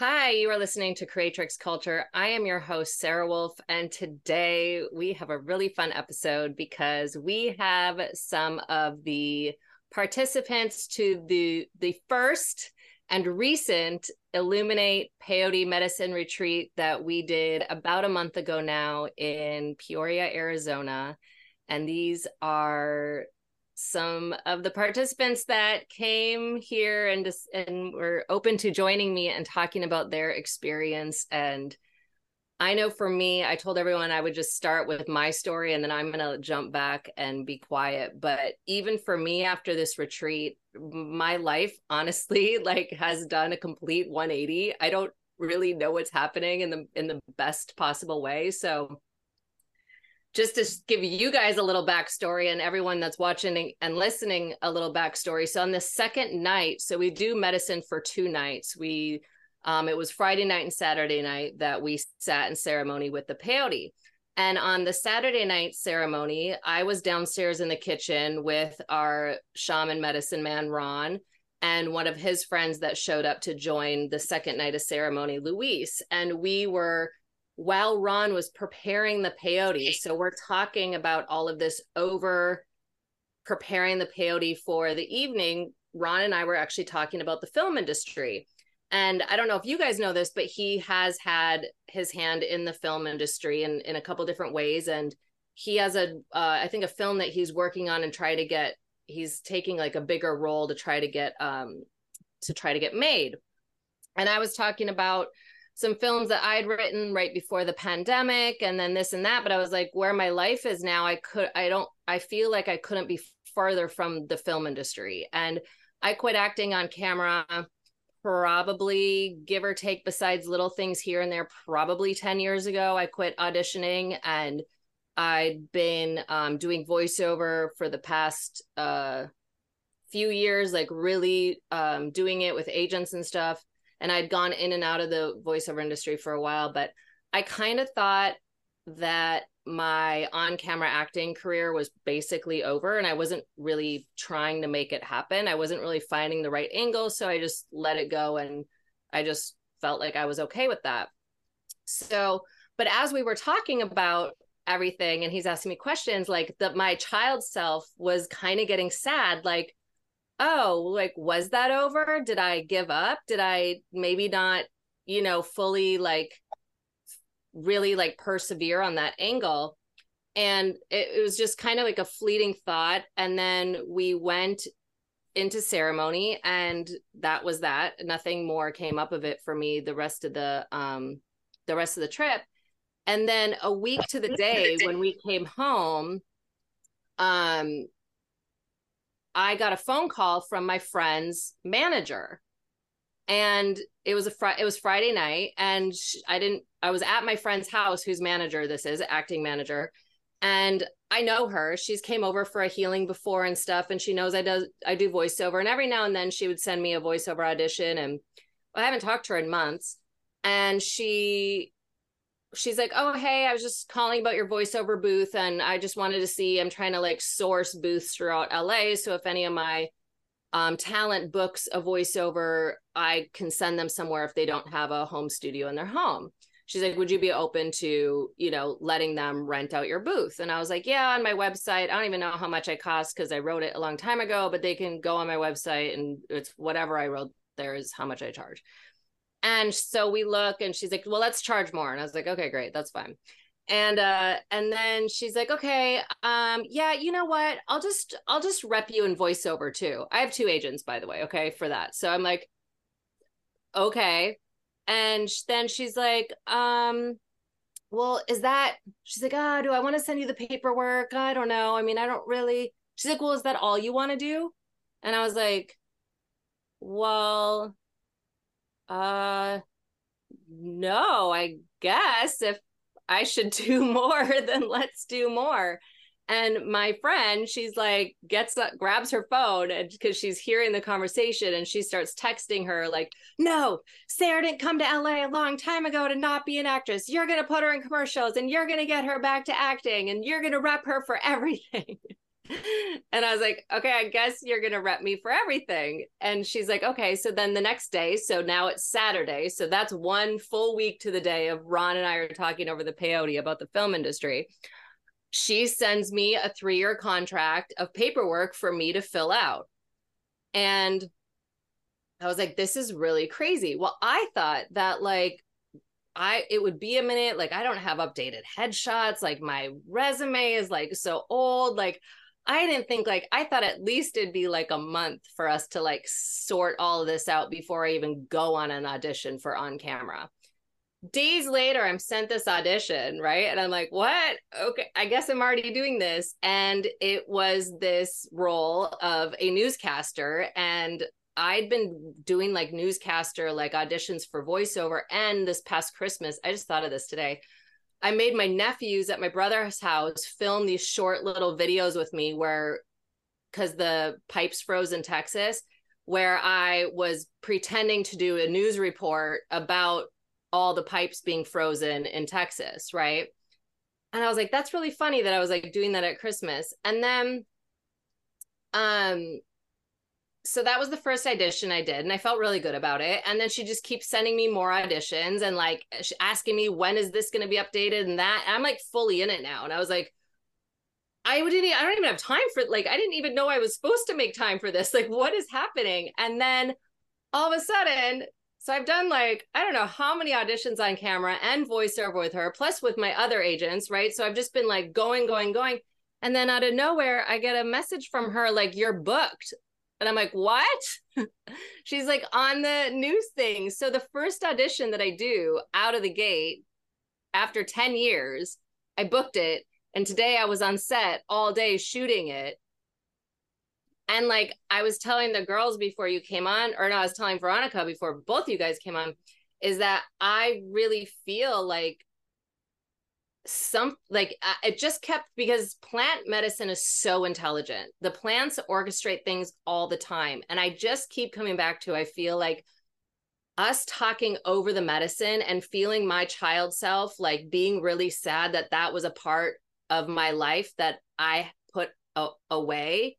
Hi, you are listening to Creatrix Culture. I am your host, Sara Wolf, and today we have a really fun episode because we have some of the participants to the the first and recent Illuminate Peyote Medicine Retreat that we did about a month ago now in Peoria, Arizona. And these are some of the participants that came here and and were open to joining me and talking about their experience and I know for me, I told everyone I would just start with my story and then I'm going to jump back and be quiet. But even for me, after this retreat, my life honestly like has done a complete 180. I don't really know what's happening in the in the best possible way. So just to give you guys a little backstory and everyone that's watching and listening a little backstory. So on the second night, so we do medicine for two nights. We um, it was Friday night and Saturday night that we sat in ceremony with the peyote. And on the Saturday night ceremony, I was downstairs in the kitchen with our shaman medicine man, Ron, and one of his friends that showed up to join the second night of ceremony, Luis. And we were while Ron was preparing the peyote. So we're talking about all of this over preparing the peyote for the evening. Ron and I were actually talking about the film industry. And I don't know if you guys know this, but he has had his hand in the film industry in, in a couple different ways. And he has a, uh, I think, a film that he's working on and try to get, he's taking like a bigger role to try to get, um, to try to get made. And I was talking about some films that I'd written right before the pandemic and then this and that. But I was like, where my life is now, I could, I don't, I feel like I couldn't be farther from the film industry. And I quit acting on camera probably give or take besides little things here and there probably 10 years ago i quit auditioning and i'd been um, doing voiceover for the past uh, few years like really um, doing it with agents and stuff and I'd gone in and out of the voiceover industry for a while, but I kind of thought that my on camera acting career was basically over and I wasn't really trying to make it happen. I wasn't really finding the right angle. So I just let it go and I just felt like I was okay with that. So, but as we were talking about everything and he's asking me questions, like that my child self was kind of getting sad, like, oh, like, was that over? Did I give up? Did I maybe not, you know, fully like really like persevere on that angle? And it, it was just kind of like a fleeting thought. And then we went into ceremony and that was that nothing more came up of it for me the rest of the um the rest of the trip and then a week to the day when we came home um I got a phone call from my friend's manager. And it was a fr- it was Friday night and I didn't I was at my friend's house whose manager this is, acting manager. And I know her. She's came over for a healing before and stuff and she knows I do I do voiceover and every now and then she would send me a voiceover audition and I haven't talked to her in months and she she's like, "Oh, hey, I was just calling about your voiceover booth, and I just wanted to see. I'm trying to like source booths throughout LA, so if any of my um, talent books a voiceover, I can send them somewhere if they don't have a home studio in their home." She's like, "Would you be open to, you know, letting them rent out your booth?" And I was like, "Yeah, on my website. I don't even know how much I cost because I wrote it a long time ago, but they can go on my website and it's whatever I wrote there is how much I charge." And so we look and she's like, well, let's charge more. And I was like, okay, great. That's fine. And uh and then she's like, okay, um, yeah, you know what? I'll just I'll just rep you in voiceover too. I have two agents, by the way, okay, for that. So I'm like, okay. And then she's like, um, well, is that she's like, oh, do I want to send you the paperwork? I don't know. I mean, I don't really. She's like, well, is that all you want to do? And I was like, well, uh, no, I guess if I should do more, then let's do more. And my friend, she's like, gets up, grabs her phone because she's hearing the conversation and she starts texting her, like, no, Sara didn't come to LA a long time ago to not be an actress. You're going to put her in commercials and you're going to get her back to acting and you're going to rep her for everything. and I was like, okay, I guess you're going to rep me for everything. And she's like, okay. So then the next day, so now it's Saturday. So that's one full week to the day of Ron and I are talking over the peyote about the film industry. She sends me a three year contract of paperwork for me to fill out. And I was like, this is really crazy. Well, I thought that like I it would be a minute. Like I don't have updated headshots. Like my resume is like so old. Like I didn't think like I thought at least it'd be like a month for us to like sort all of this out before I even go on an audition for on camera. Days later, I'm sent this audition, right? And I'm like, what? Okay, I guess I'm already doing this. And it was this role of a newscaster. And I'd been doing like newscaster, like auditions for voiceover. And this past Christmas, I just thought of this today. I made my nephews at my brother's house film these short little videos with me where, because the pipes froze in Texas, where I was pretending to do a news report about all the pipes being frozen in Texas, right? And I was like, that's really funny that I was like doing that at Christmas. And then um so that was the first audition I did, and I felt really good about it. And then she just keeps sending me more auditions and like asking me when is this going to be updated and that. And I'm like fully in it now, and I was like, I didn't. I don't even have time for like. I didn't even know I was supposed to make time for this. Like, what is happening? And then all of a sudden, so I've done like I don't know how many auditions on camera and voiceover with her, plus with my other agents, right? So I've just been like going, going, going. And then out of nowhere, I get a message from her like, You're booked. And I'm like, what? She's like on the news thing. So the first audition that I do out of the gate after 10 years, I booked it. And today I was on set all day shooting it. And like I was telling the girls before you came on, or no, I was telling Veronica before both you guys came on, is that I really feel like some like uh, it just kept because plant medicine is so intelligent. The plants orchestrate things all the time. And i just keep coming back to i feel like us talking over the medicine and feeling my child self like being really sad that that was a part of my life that i put a- away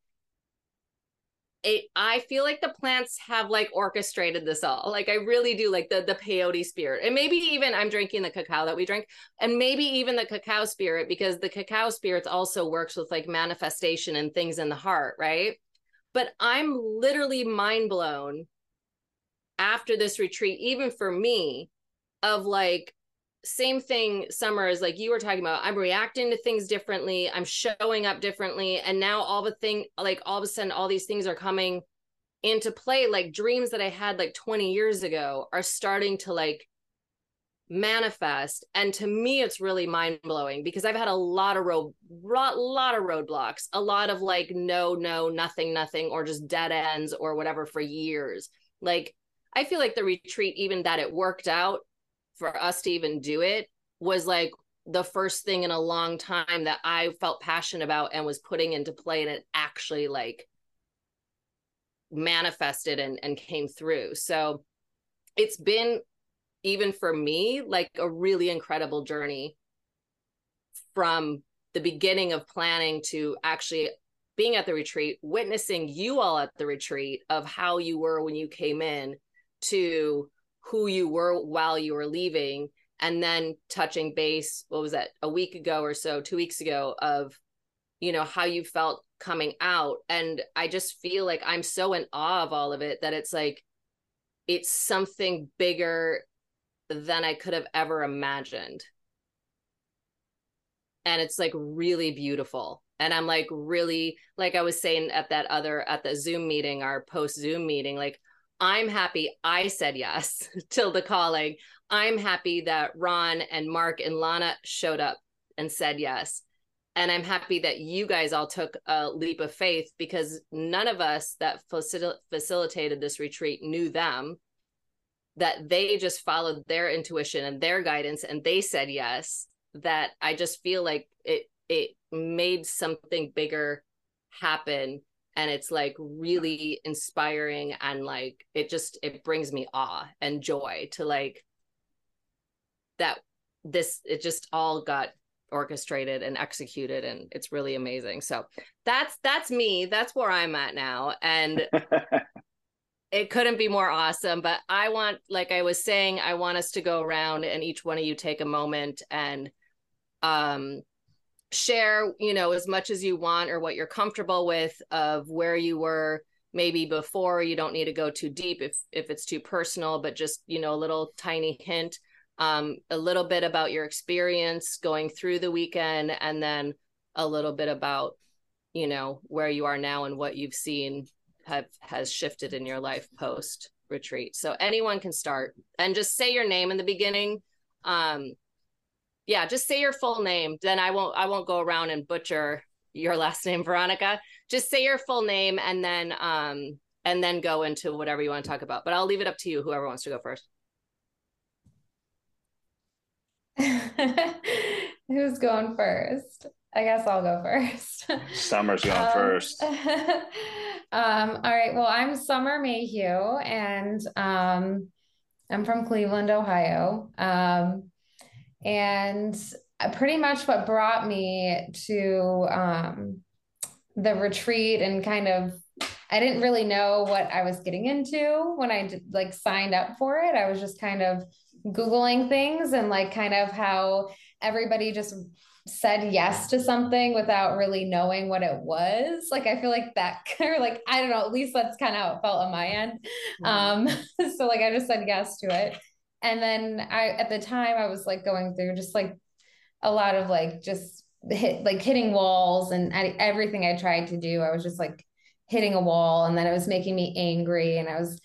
it I feel like the plants have like orchestrated this all. Like I really do like the the peyote spirit. And maybe even I'm drinking the cacao that we drink and maybe even the cacao spirit because the cacao spirit also works with like manifestation and things in the heart, right? But I'm literally mind blown after this retreat even for me of like same thing summer is like you were talking about. I'm reacting to things differently. I'm showing up differently. And now all the thing like all of a sudden all these things are coming into play. Like dreams that i had like 20 years ago are starting to like manifest. And to me it's really mind-blowing because i've had a lot of road lot, lot of roadblocks a lot of like no no nothing nothing or just dead ends or whatever for years. Like i feel like the retreat even that it worked out for us to even do it was like the first thing in a long time that I felt passionate about and was putting into play and it actually like manifested and and came through. So it's been even for me like a really incredible journey from the beginning of planning to actually being at the retreat, witnessing you all at the retreat of how you were when you came in to who you were while you were leaving and then touching base what was that a week ago or so two weeks ago of you know how you felt coming out. And i just feel like i'm so in awe of all of it that it's like it's something bigger than i could have ever imagined. And it's like really beautiful. And i'm like really like i was saying at that other at the zoom meeting our post zoom meeting like I'm happy I said yes to the calling. I'm happy that Ron and Mark and Lana showed up and said yes. And I'm happy that you guys all took a leap of faith because none of us that facil- facilitated this retreat knew them, that they just followed their intuition and their guidance and they said yes. That I just feel like it it made something bigger happen and it's like really inspiring and like it just it brings me awe and joy to like that this it just all got orchestrated and executed and it's really amazing. So that's that's me. That's where i'm at now and it couldn't be more awesome but i want like i was saying i want us to go around and each one of you take a moment and um share you know as much as you want or what you're comfortable with of where you were maybe before. You don't need to go too deep if if it's too personal but just you know a little tiny hint um, a little bit about your experience going through the weekend and then a little bit about you know where you are now and what you've seen have has shifted in your life post retreat so anyone can start. And just say your name in the beginning um yeah just say your full name then i won't i won't go around and butcher your last name veronica just say your full name and then um and then go into whatever you want to talk about but i'll leave it up to you whoever wants to go first Who's going first? I guess I'll go first. Summer's going um, first. um, all right. Well, I'm Summer Mayhugh, and um, I'm from Cleveland, Ohio. Um, and pretty much what brought me to um, the retreat and kind of I didn't really know what I was getting into when I did, like signed up for it. I was just kind of googling things and like kind of how everybody just said yes to something without really knowing what it was. Like i feel like that or like i don't know at least that's kind of how it felt on my end. Um so like i just said yes to it and then i at the time i was like going through just like a lot of like just hit like hitting walls and I, everything i tried to do i was just like hitting a wall and then it was making me angry and i was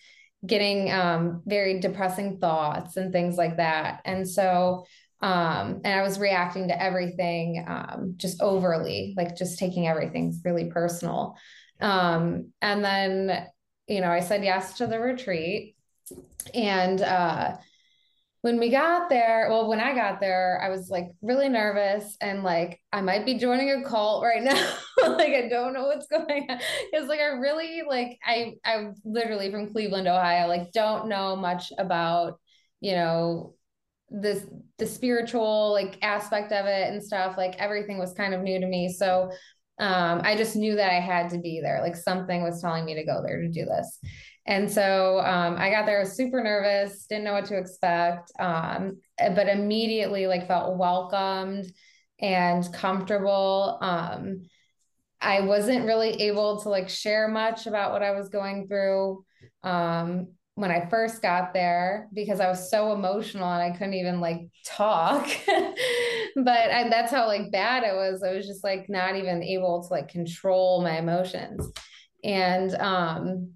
getting um, very depressing thoughts and things like that. And so, um, and I was reacting to everything um, just overly, like just taking everything really personal. Um, and then, you know, I said yes to the retreat. And uh, when we got there, well, when I got there, I was like really nervous and like I might be joining a cult right now. like I don't know what's going on. It's like I really like I I'm literally from Cleveland, Ohio. Like don't know much about you know this the spiritual like aspect of it and stuff. Like everything was kind of new to me. So um I just knew that I had to be there. Like something was telling me to go there to do this. And so um, I got there, super nervous, didn't know what to expect, um, but immediately like felt welcomed and comfortable. Um, I wasn't really able to like share much about what I was going through um, when I first got there because I was so emotional and I couldn't even like talk. but I, that's how like bad it was. I was just like not even able to like control my emotions. And um,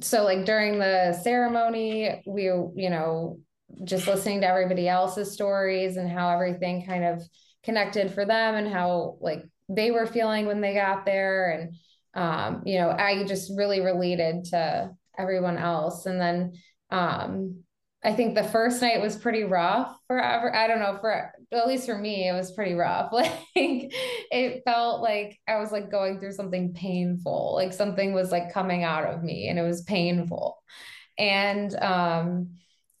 so like during the ceremony, we, you know, just listening to everybody else's stories and how everything kind of connected for them and how like they were feeling when they got there. And, um, you know, I just really related to everyone else. And then, um, I think the first night was pretty rough forever. I don't know, for at least for me, it was pretty rough. Like it felt like I was like going through something painful, like something was like coming out of me and it was painful. And um,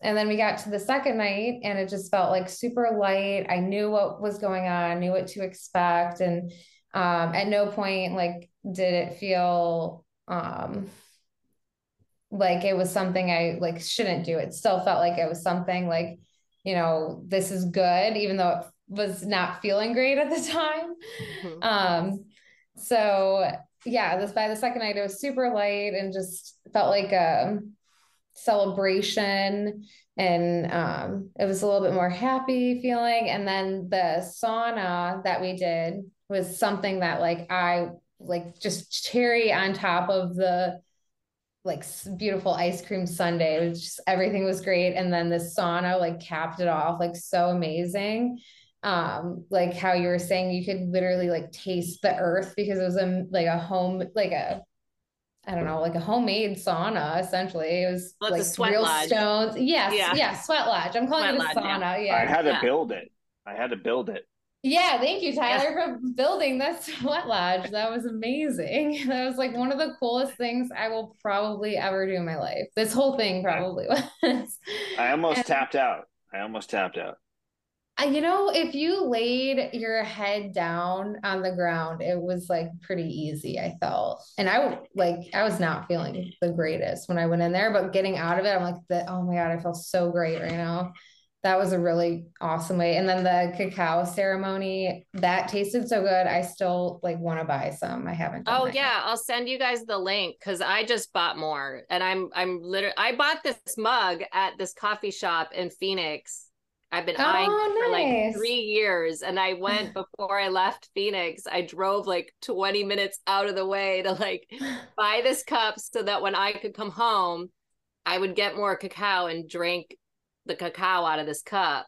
and then we got to the second night and it just felt like super light. I knew what was going on, knew what to expect. And um, at no point like did it feel um like it was something I like shouldn't do. It still felt like it was something like, you know, this is good, even though it was not feeling great at the time. Mm-hmm. Um, so yeah, this by the second night it was super light and just felt like a celebration and um, it was a little bit more happy feeling. And then the sauna that we did was something that like I like just cherry on top of the like beautiful ice cream sundae. It was just everything was great. And then the sauna like capped it off like so amazing. Um, like how you were saying you could literally like taste the earth because it was a like a home like a I don't know, like a homemade sauna essentially. It was well, like real lodge. stones. Yes, yeah. yeah, sweat lodge. I'm calling sweat it a sauna. Yeah. yeah. I had to yeah. build it. I had to build it. Yeah, thank you, Tyler, for building that sweat lodge. That was amazing. That was like one of the coolest things I will probably ever do in my life. This whole thing probably was. I almost and tapped out. I almost tapped out. you know, if you laid your head down on the ground, it was like pretty easy, I felt. And I like I was not feeling the greatest when I went in there, but getting out of it, I'm like, oh my God, I feel so great right now. That was a really awesome way. And then the cacao ceremony, that tasted so good. I still like want to buy some. I haven't. oh yeah, yet. I'll send you guys the link because I just bought more. And I'm I'm literally I bought this mug at this coffee shop in Phoenix I've been eyeing oh, for like oh, three years. And I went before I left Phoenix, I drove like 20 minutes out of the way to like buy this cup so that when I could come home, I would get more cacao and drink the cacao out of this cup.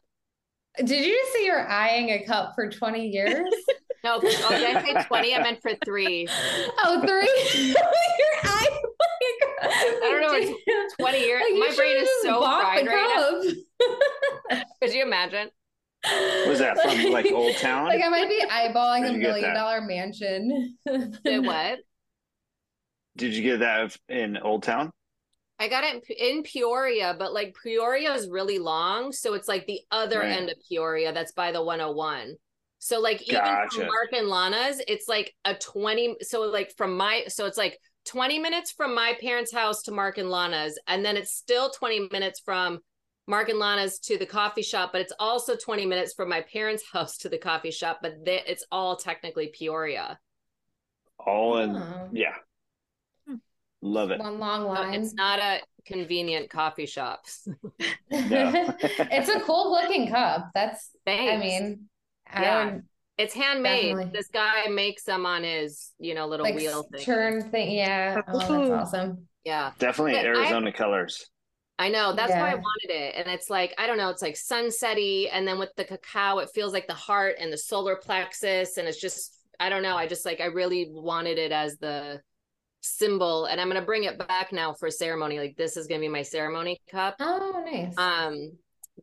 Did you just say you're eyeing a cup for 20 years? no, oh, did I say 20? I meant for three. Oh, three? you're eyeing. I don't know. It's 20 years. Like My brain is so fried right now. Could you imagine? Was that from like Old Town? like I might be eyeballing a million dollar mansion. Did what? Did you get that in Old Town? I got it in Peoria, but like Peoria is really long, so it's like the other right. end of Peoria that's by the 101. So like even gotcha. from Mark and Lana's, it's like a 20 so like from my so it's like 20 minutes from my parents' house to Mark and Lana's, and then it's still 20 minutes from Mark and Lana's to the coffee shop, but it's also 20 minutes from my parents' house to the coffee shop, but they, it's all technically Peoria. All in, oh. yeah. Love it. One long line. it's not a convenient coffee shop. it's a cool looking cup. That's, Thanks. I mean, yeah. I it's handmade. Definitely. This guy makes them on his, you know, little like wheel thing. Turn thing. Yeah. Oh, that's awesome. Yeah. Definitely but Arizona I, colors. I know. That's yeah. why I wanted it. And it's like, I don't know, it's like sunsetty. And then with the cacao, it feels like the heart and the solar plexus. And it's just, I don't know. I just like, I really wanted it as the symbol. And I'm going to bring it back now for ceremony. Like, this is going to be my ceremony cup. Oh, nice. Um,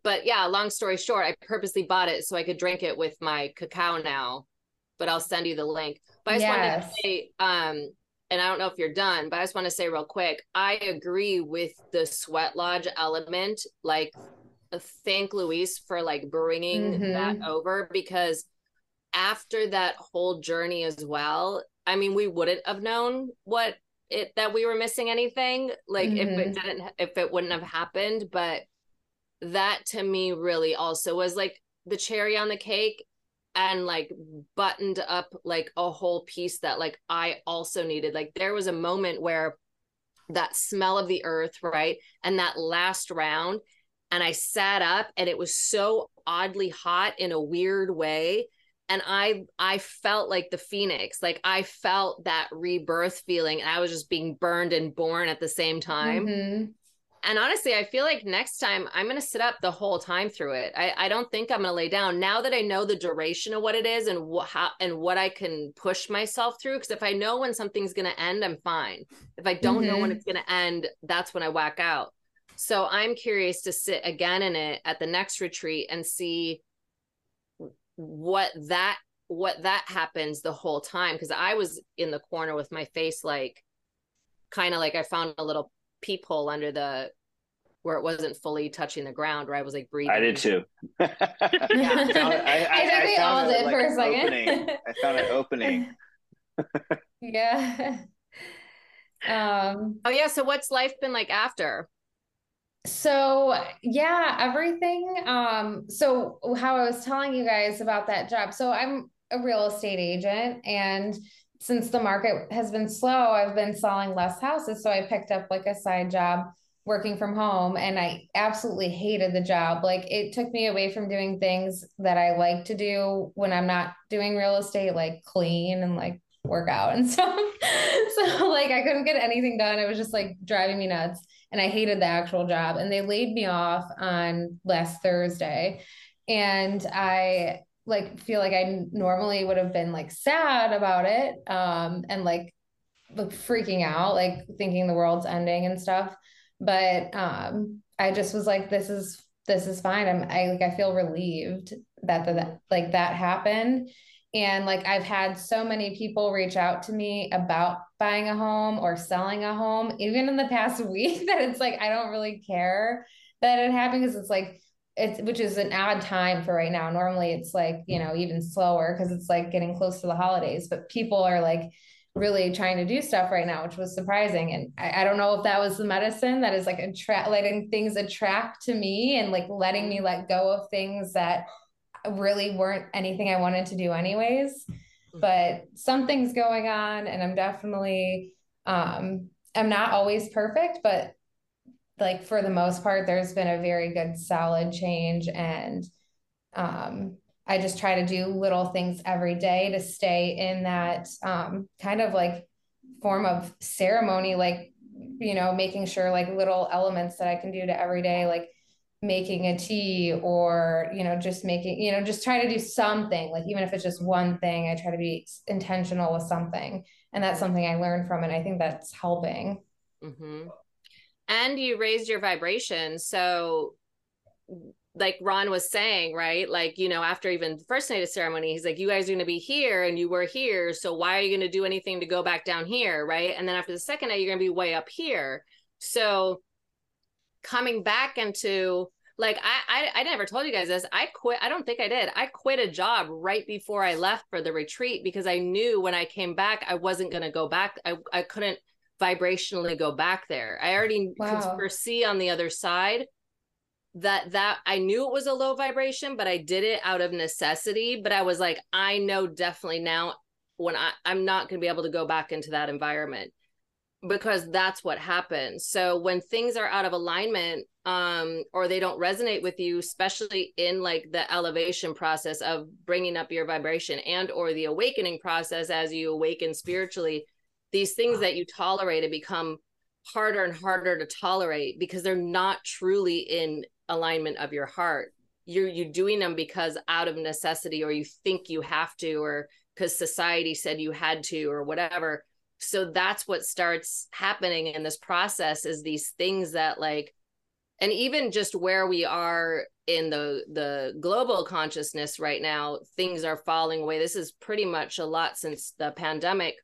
but yeah, long story short, I purposely bought it so I could drink it with my cacao now. But I'll send you the link. But I just yes. wanted to say, um, and I don't know if you're done, but I just want to say real quick, I agree with the sweat lodge element. Like, thank Luis for like bringing mm-hmm. that over because after that whole journey as well, I mean, we wouldn't have known what it that we were missing anything like mm-hmm. if it mm-hmm. didn't if it wouldn't have happened but that to me really also was like the cherry on the cake and like buttoned up like a whole piece that like I also needed. Like there was a moment where that smell of the earth, right? And that last round, and I sat up and it was so oddly hot in a weird way. And I I felt like the phoenix, like I felt that rebirth feeling. And I was just being burned and born at the same time. Mm-hmm and honestly i feel like next time i'm going to sit up the whole time through it i, I don't think i'm going to lay down now that i know the duration of what it is and what how and what i can push myself through because if i know when something's going to end i'm fine if i don't mm-hmm. know when mm-hmm. it's going to end that's when i whack out so i'm curious to sit again in it at the next retreat and see what that what that happens the whole time because i was in the corner with my face like kind of like i found a little peephole under the where it wasn't fully touching the ground where I was like breathing. I did too. yeah. I, I, I, I we all did like for a second. Opening. I found an opening. yeah. Um oh yeah, so what's life been like after? So yeah, everything. Um, so how I was telling you guys about that job. So I'm a real estate agent and since the market has been slow, I've been selling less houses. So I picked up like a side job working from home and I absolutely hated the job. Like it took me away from doing things that I like to do when I'm not doing real estate, like clean and like work out and stuff. so like I couldn't get anything done. It was just like driving me nuts. And I hated the actual job. And they laid me off on last Thursday. And I like feel like I normally would have been like sad about it um and like like freaking out like thinking the world's ending and stuff but um I just was like this is this is fine I'm I like I feel relieved that that like that happened and like I've had so many people reach out to me about buying a home or selling a home even in the past week that it's like I don't really care that it happened because it's like it's which is an odd time for right now. Normally it's like, you know, even slower because it's like getting close to the holidays, but people are like really trying to do stuff right now, which was surprising. And I, I don't know if that was the medicine that is like attract letting things attract to me and like letting me let go of things that really weren't anything I wanted to do anyways. Mm-hmm. But something's going on and I'm definitely um I'm not always perfect, but like for the most part, there's been a very good solid change. And um, I just try to do little things every day to stay in that um, kind of like form of ceremony, like, you know, making sure like little elements that I can do to every day, like making a tea or, you know, just making, you know, just try to do something, like even if it's just one thing, I try to be intentional with something. And that's something I learned from and I think that's helping. Mm-hmm. And you raised your vibration. So like ron was saying right? Like you know after even the first night of ceremony he's like you guys are going to be here and you were here. So why are you going to do anything to go back down here? Right? And then after the second night you're going to be way up here. So coming back into like I, I i never told you guys this i quit i don't think i did i quit a job right before i left for the retreat because i knew when i came back i wasn't going to go back i, I couldn't vibrationally go back there. I already wow. could foresee on the other side that that I knew it was a low vibration, but I did it out of necessity. But I was like, I know definitely now when I, I'm not going to be able to go back into that environment because that's what happens. So when things are out of alignment um or they don't resonate with you especially in like the elevation process of bringing up your vibration and or the awakening process as you awaken spiritually these things that you tolerated become harder and harder to tolerate because they're not truly in alignment of your heart. You're you doing them because out of necessity or you think you have to or because society said you had to or whatever so that's what starts happening in this process is these things that like and even just where we are in the the global consciousness right now things are falling away. This is pretty much a lot since the pandemic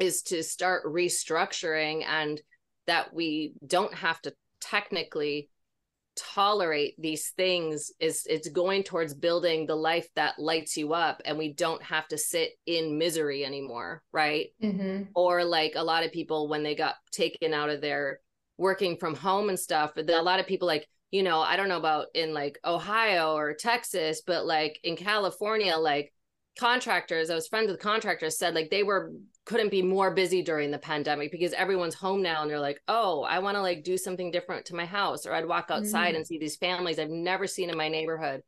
is to start restructuring and that we don't have to technically tolerate these things is it's going towards building the life that lights you up and we don't have to sit in misery anymore right mm-hmm. or like a lot of people when they got taken out of their working from home and stuff a lot of people like you know i don't know about in like ohio or texas but like in california like contractors i was friends with contractors said like they were couldn't be more busy during the pandemic because everyone's home now and they're like, oh, I want to like do something different to my house. Or I'd walk outside mm. and see these families I've never seen in my neighborhood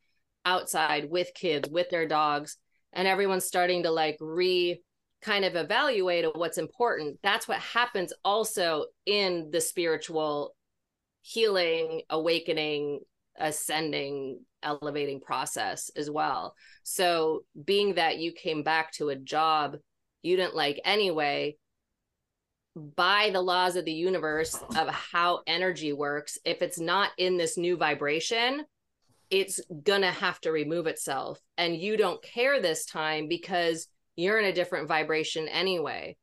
outside with kids, with their dogs. And everyone's starting to like re kind of evaluate what's important. That's what happens also in the spiritual healing, awakening, ascending, elevating process as well. So, being that you came back to a job you didn't like anyway by the laws of the universe of how energy works if it's not in this new vibration it's gonna have to remove itself and you don't care this time because you're in a different vibration anyway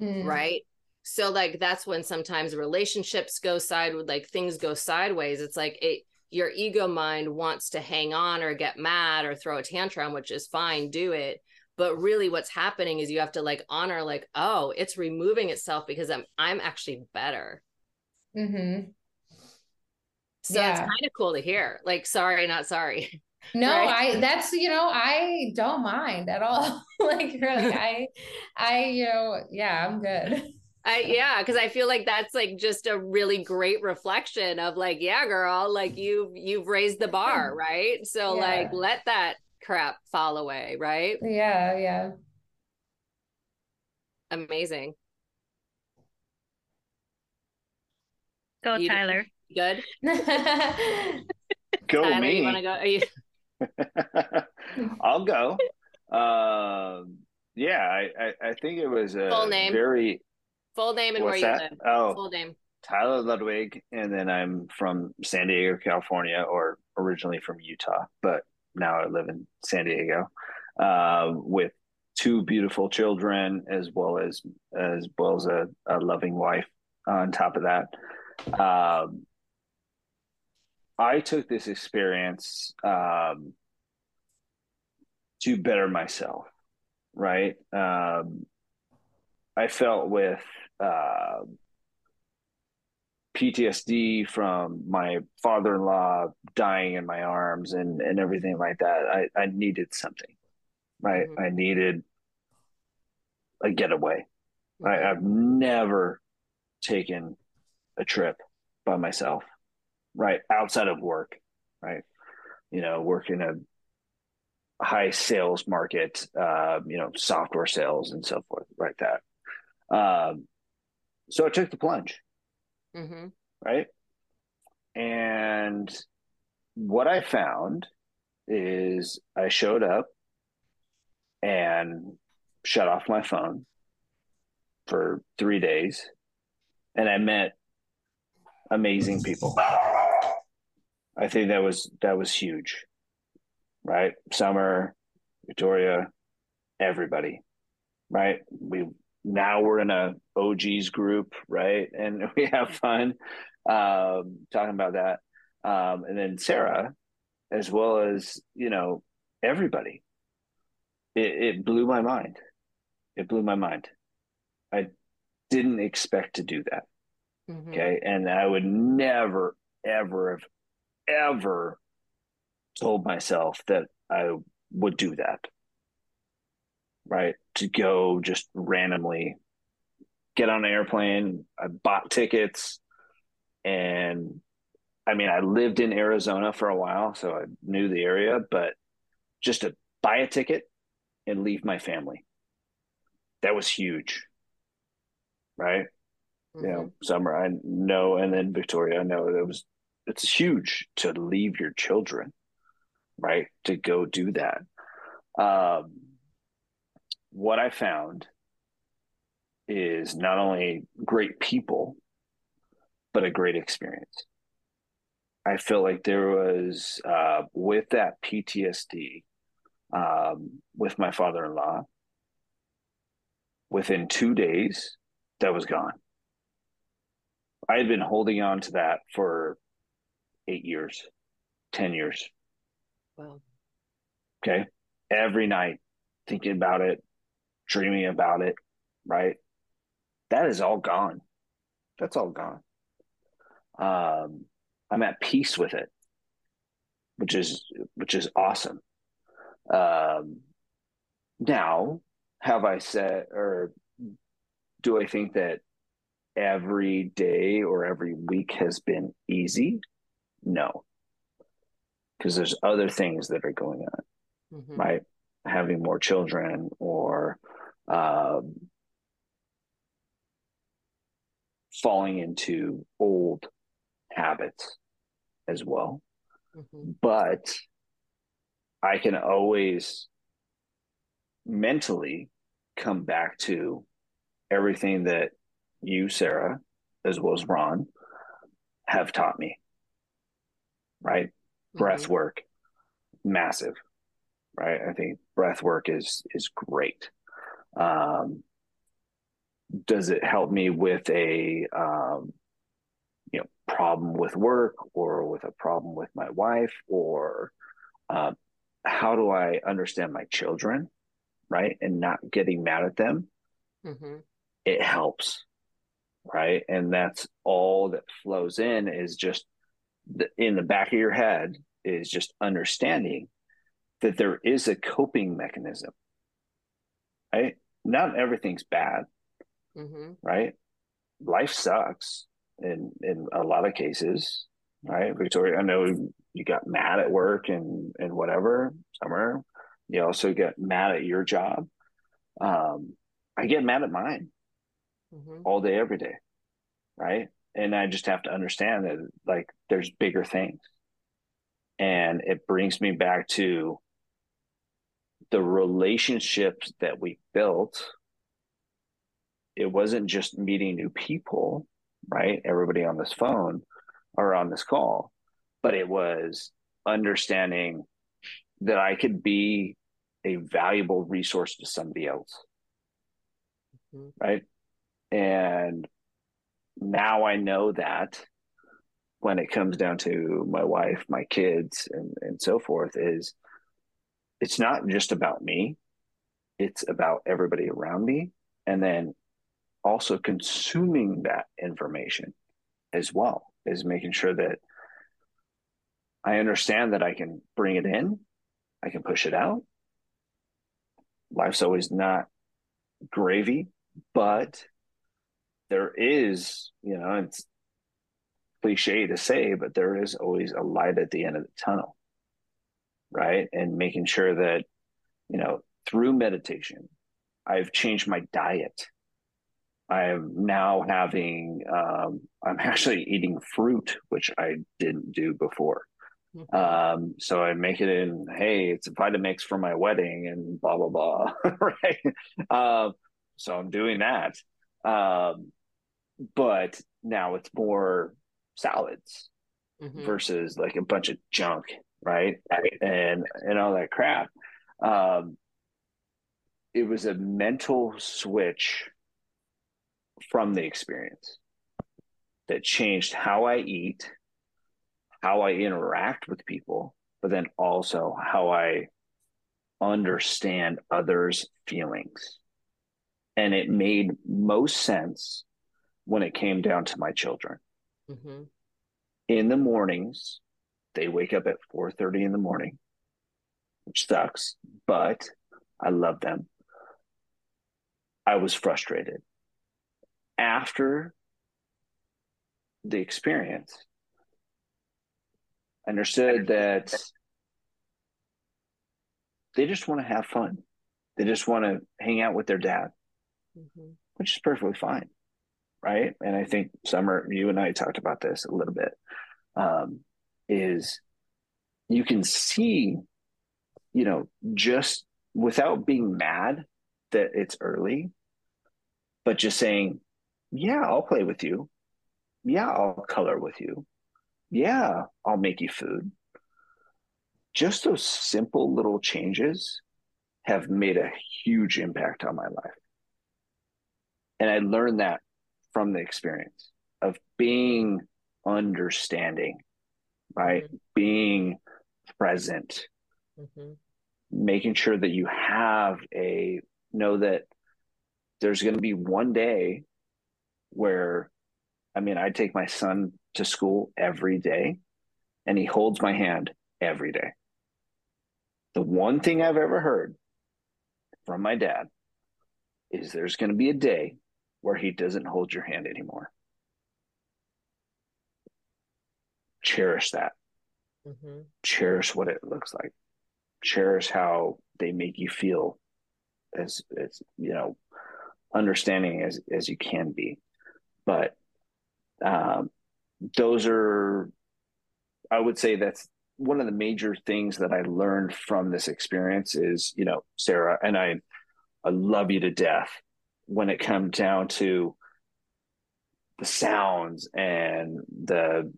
mm. right so like that's when sometimes relationships go sideways like things go sideways it's like it your ego mind wants to hang on or get mad or throw a tantrum which is fine do it but really what's happening is you have to like honor like oh it's removing itself because i'm i'm actually better mm-hmm. so yeah. it's kind of cool to hear like sorry not sorry no right? i that's you know i don't mind at all like really i i you know yeah i'm good I, yeah, because I feel like that's like just a really great reflection of like, yeah, girl, like you've you've raised the bar, right? So yeah. like, let that crap fall away, right? Yeah, yeah. Amazing. Go, you Tyler. Good. go Tyler, me. You want to go? Are you? I'll go. Uh, yeah, I, I, I think it was a full name. very full name and where you live. Oh, full name. Tyler Ludwig, and then I'm from San Diego, California, or originally from Utah, but now I live in San Diego uh, with two beautiful children as well as as well as a, a loving wife on top of that. Um, I took this experience um, to better myself, right? Um, I felt with uh, PTSD from my father-in-law dying in my arms and and everything like that. I I needed something, right? Mm-hmm. I needed a getaway. Mm-hmm. I, I've never taken a trip by myself, right? Outside of work, right? You know, work in a high sales market, uh, you know, software sales and so forth, right? That. Um, so I took the plunge mm-hmm. right? And what I found is I showed up and shut off my phone for three days, and I met amazing people. I think that was that was huge, right? Summer, Victoria, everybody, right? We now we're in a OGs group, right? And we have fun um, talking about that. Um, and then Sara, as well as, you know, everybody. It, it blew my mind. It blew my mind. I didn't expect to do that. Mm-hmm. Okay. And I would never, ever have ever told myself that I would do that right? To go just randomly get on an airplane. I bought tickets and I mean, I lived in Arizona for a while, so I knew the area, but just to buy a ticket and leave my family, that was huge. Right. Mm-hmm. You know, mm-hmm. summer, I know, and then Victoria, I know it was, it's huge to leave your children, right? To go do that. Um, what I found is not only great people, but a great experience. I feel like there was, uh, with that PTSD, um, with my father in law, within two days, that was gone. I had been holding on to that for eight years, 10 years. Wow. Okay. Every night thinking about it, dreaming about it, right? That is all gone. That's all gone. Um, I'm at peace with it, which is which is awesome. Um, now, have I said, or do I think that every day or every week has been easy? No, because there's other things that are going on, mm-hmm. right? Having more children or um, falling into old habits as well. Mm-hmm. But I can always mentally come back to everything that you, Sara, as well as Ron, have taught me. Right? Mm-hmm. Breath work, massive. Right? I think breath work is is great. Um, does it help me with a um, you know problem with work or with a problem with my wife or uh, how do I understand my children, right, and not getting mad at them? Mm-hmm. It helps, right, and that's all that flows in is just the, in the back of your head is just understanding that there is a coping mechanism right? Not everything's bad, mm-hmm. right? Life sucks in in a lot of cases, right? Victoria, I know you got mad at work and and whatever. Summer, you also get mad at your job. Um, I get mad at mine mm-hmm. all day, every day, right? And I just have to understand that like there's bigger things, and it brings me back to the relationships that we built, it wasn't just meeting new people, right? Everybody on this phone or on this call, but it was understanding that I could be a valuable resource to somebody else. Mm-hmm. Right. And now I know that when it comes down to my wife, my kids, and, and so forth is it's not just about me, it's about everybody around me. And then also consuming that information as well, is making sure that I understand that I can bring it in, I can push it out. Life's always not gravy, but there is, you know, it's cliche to say, but there is always a light at the end of the tunnel, right? And making sure that, you know, through meditation, I've changed my diet. I'm now having, um, I'm actually eating fruit, which I didn't do before. Mm-hmm. Um, so I make it in, hey, it's a Vitamix for my wedding and blah, blah, blah. right. Um, so I'm doing that. Um, but now it's more salads mm-hmm. versus like a bunch of junk, right? And and all that crap. Um, it was a mental switch from the experience that changed how I eat, how I interact with people, but then also how I understand others' feelings. And it made most sense when it came down to my children. Mm-hmm. In the mornings, they wake up at 4:30 in the morning, which sucks, but I love them. I was frustrated. After the experience, I understood that they just want to have fun. They just want to hang out with their dad, mm-hmm. which is perfectly fine right? And I think Summer, you and I talked about this a little bit. Um, is you can see, you know, just without being mad that it's early, but just saying, yeah, I'll play with you. Yeah, I'll color with you. Yeah, I'll make you food. Just those simple little changes have made a huge impact on my life. And I learned that from the experience of being understanding, right? Mm-hmm. Being present, mm-hmm. making sure that you have a know that there's going to be one day where, I mean, I take my son to school every day and he holds my hand every day. The one thing I've ever heard from my dad is there's going to be a day where he doesn't hold your hand anymore. Cherish that. Mm-hmm. Cherish what it looks like. Cherish how they make you feel as as you know, understanding as as you can be. But um, those are, I would say that's one of the major things that I learned from this experience is, you know, Sara, and I, I love you to death when it comes down to the sounds and the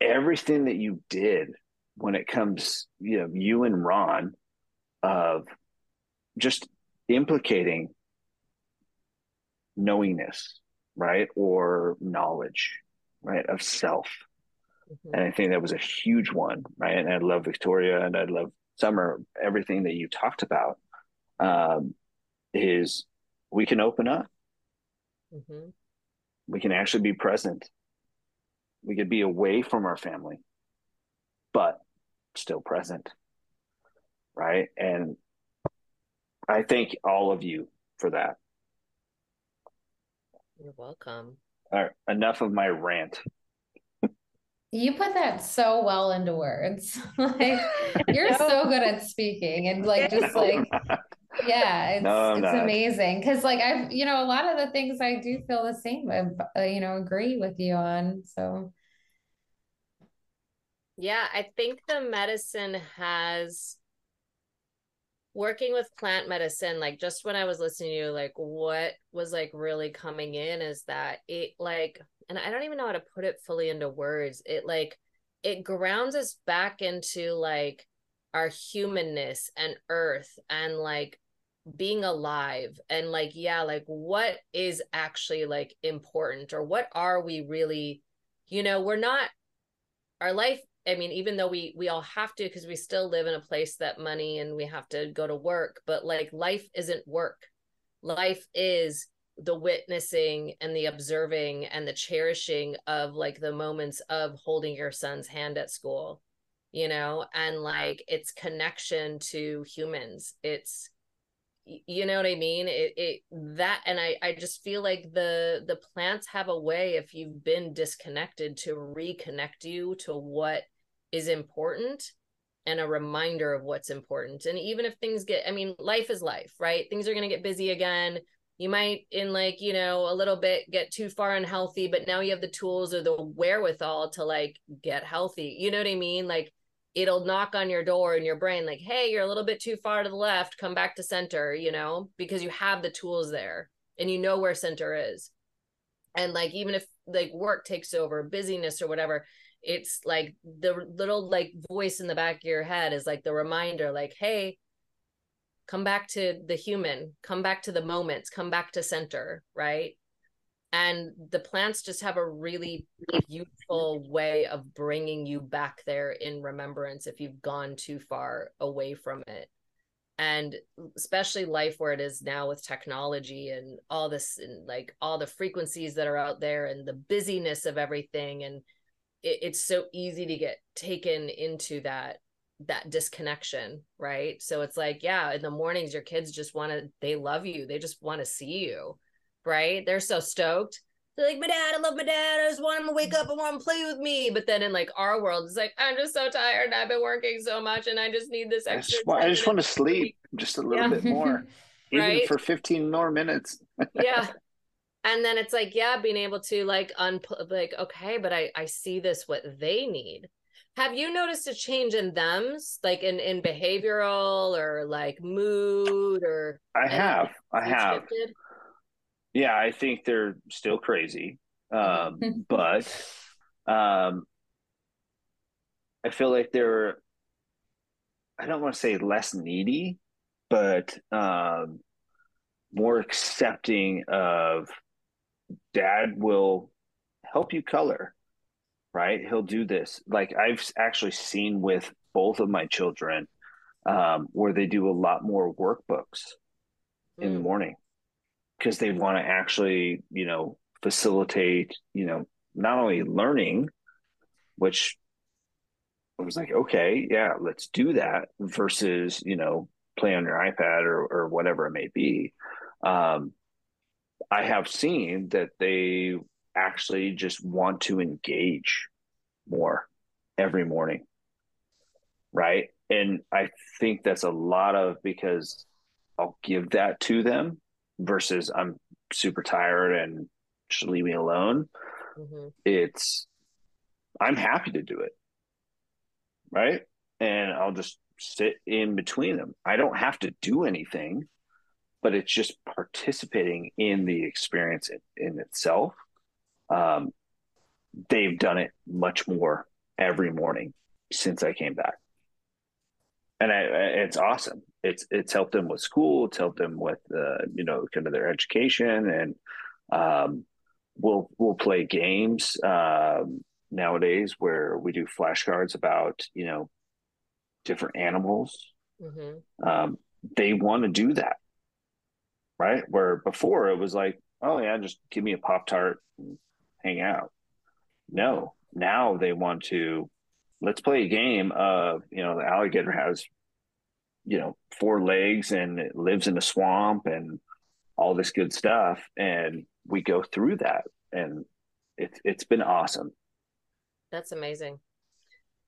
everything that you did when it comes you know you and ron of just implicating knowingness right or knowledge right of self mm-hmm. and i think that was a huge one right and i love victoria and i love summer everything that you talked about um, is we can open up. Mm-hmm. We can actually be present. We could be away from our family, but still present. Right. And I thank all of you for that. You're welcome. All right, enough of my rant. You put that so well into words. like you're so good at speaking and like just like yeah it's, no, it's amazing. Because like i've you know a lot of the things i do feel the same uh, you know agree with you on so. Yeah i think the medicine has working with plant medicine like just when i was listening to you like what was like really coming in is that it like and i don't even know how to put it fully into words it like it grounds us back into like our humanness and earth and like being alive and like yeah like what is actually like important or what are we really you know we're not our life i mean even though we we all have to because we still live in a place that money and we have to go to work but like life isn't work. Life is the witnessing and the observing and the cherishing of like the moments of holding your son's hand at school you know and like it's connection to humans. It's you know what i mean? It, it that and i i just feel like the the plants have a way if you've been disconnected to reconnect you to what is important and a reminder of what's important. And even if things get i mean life is life right? Things are going to get busy again. You might in like you know a little bit get too far unhealthy but now you have the tools or the wherewithal to like get healthy. You know what i mean? Like it'll knock on your door in your brain like hey you're a little bit too far to the left come back to center you know because you have the tools there and you know where center is. And like even if like work takes over busyness or whatever it's like the little like voice in the back of your head is like the reminder like hey come back to the human come back to the moments come back to center right and the plants just have a really beautiful way of bringing you back there in remembrance if you've gone too far away from it. And especially life where it is now with technology and all this and like all the frequencies that are out there and the busyness of everything. And it, it's so easy to get taken into that that disconnection right? So it's like yeah in the mornings your kids just want to they love you. They just want to see you right? They're so stoked. They're like, my dad, I love my dad. I just want him to wake up and want to play with me. But then in like our world, it's like, I'm just so tired and I've been working so much and I just need this extra. I just want, I just want to sleep just a little yeah. bit more, even right? for 15 more minutes. yeah. And then it's like, yeah, being able to like un like, okay, but I I see this what they need. Have you noticed a change in them's like in in behavioral or like mood or? I have, I have. Shifted? Yeah, I think they're still crazy. Um, but um, I feel like they're, I don't want to say less needy, but um, more accepting of dad will help you color, right? He'll do this. Like I've actually seen with both of my children um, where they do a lot more workbooks mm. in the mm. morning because they want to actually, you know, facilitate, you know, not only learning, which I was like, okay, yeah, let's do that versus, you know, play on your iPad or, or whatever it may be. Um, I have seen that they actually just want to engage more every morning. Right. And I think that's a lot of because I'll give that to them versus I'm super tired and just leave me alone. Mm-hmm. It's I'm happy to do it. Right. And I'll just sit in between them. I don't have to do anything, but it's just participating in the experience in, in itself. Um, they've done it much more every morning since I came back. And I, it's awesome it's it's helped them with school it's helped them with uh, you know kind of their education and um, we'll we'll play games um, nowadays where we do flashcards about you know different animals. Mm-hmm. um, they want to do that. Right? Where before it was like oh yeah just give me a pop tart and hang out. No. Now they want to let's play a game of you know the alligator has you know four legs and it lives in a swamp and all this good stuff. And we go through that and it's it's been awesome. That's amazing.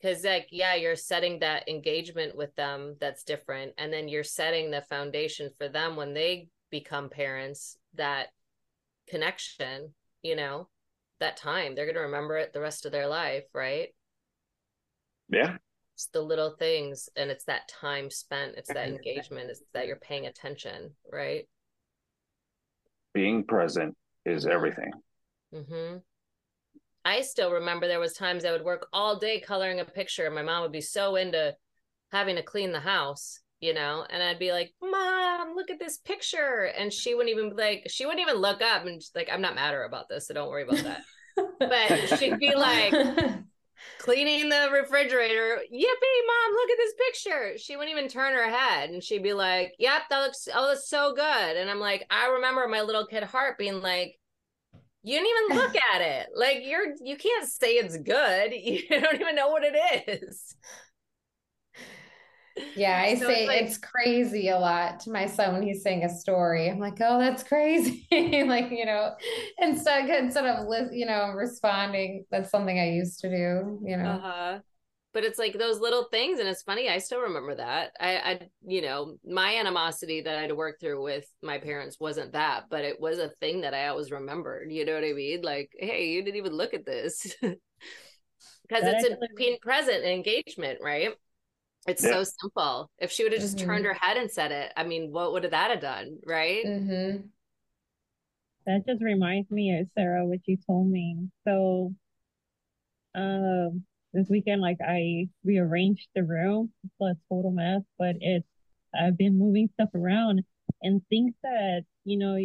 Because like yeah you're setting that engagement with them that's different. And then you're setting the foundation for them when they become parents that connection you know that time. They're going to remember it the rest of their life right? Yeah it's the little things and it's that time spent it's that engagement it's that you're paying attention right? Being present is everything. Mm-hmm. i still remember there was times i would work all day coloring a picture and my mom would be so into having to clean the house you know and i'd be like mom look at this picture. And she wouldn't even like she wouldn't even look up and like i'm not matter about this so don't worry about that. But she'd be like cleaning the refrigerator. Yippee, mom, look at this picture. She wouldn't even turn her head and she'd be like, Yep, that looks oh, that's so good. And I'm like, I remember my little kid heart being like, You didn't even look at it. Like you're you can't say it's good. You don't even know what it is. Yeah, I so say it's, like, it's, crazy a lot to my son when he's saying a story. I'm like, oh, that's crazy. like, you know, instead instead of you know responding, that's something I used to do. You know. Uh-huh. But it's like those little things, and it's funny. I still remember that. I, I, you know, my animosity that I had to work through with my parents wasn't that, but it was a thing that I always remembered. You know what I mean? Like, hey, you didn't even look at this. because it's a being present engagement, right? It's yeah. so simple. If she would have just mm-hmm. turned her head and said it, I mean, what would have that have done, right? Mm-hmm. That just reminds me of Sara, what you told me. So, um, this weekend, like I rearranged the room. It's a total mess, but it's I've been moving stuff around and things that you know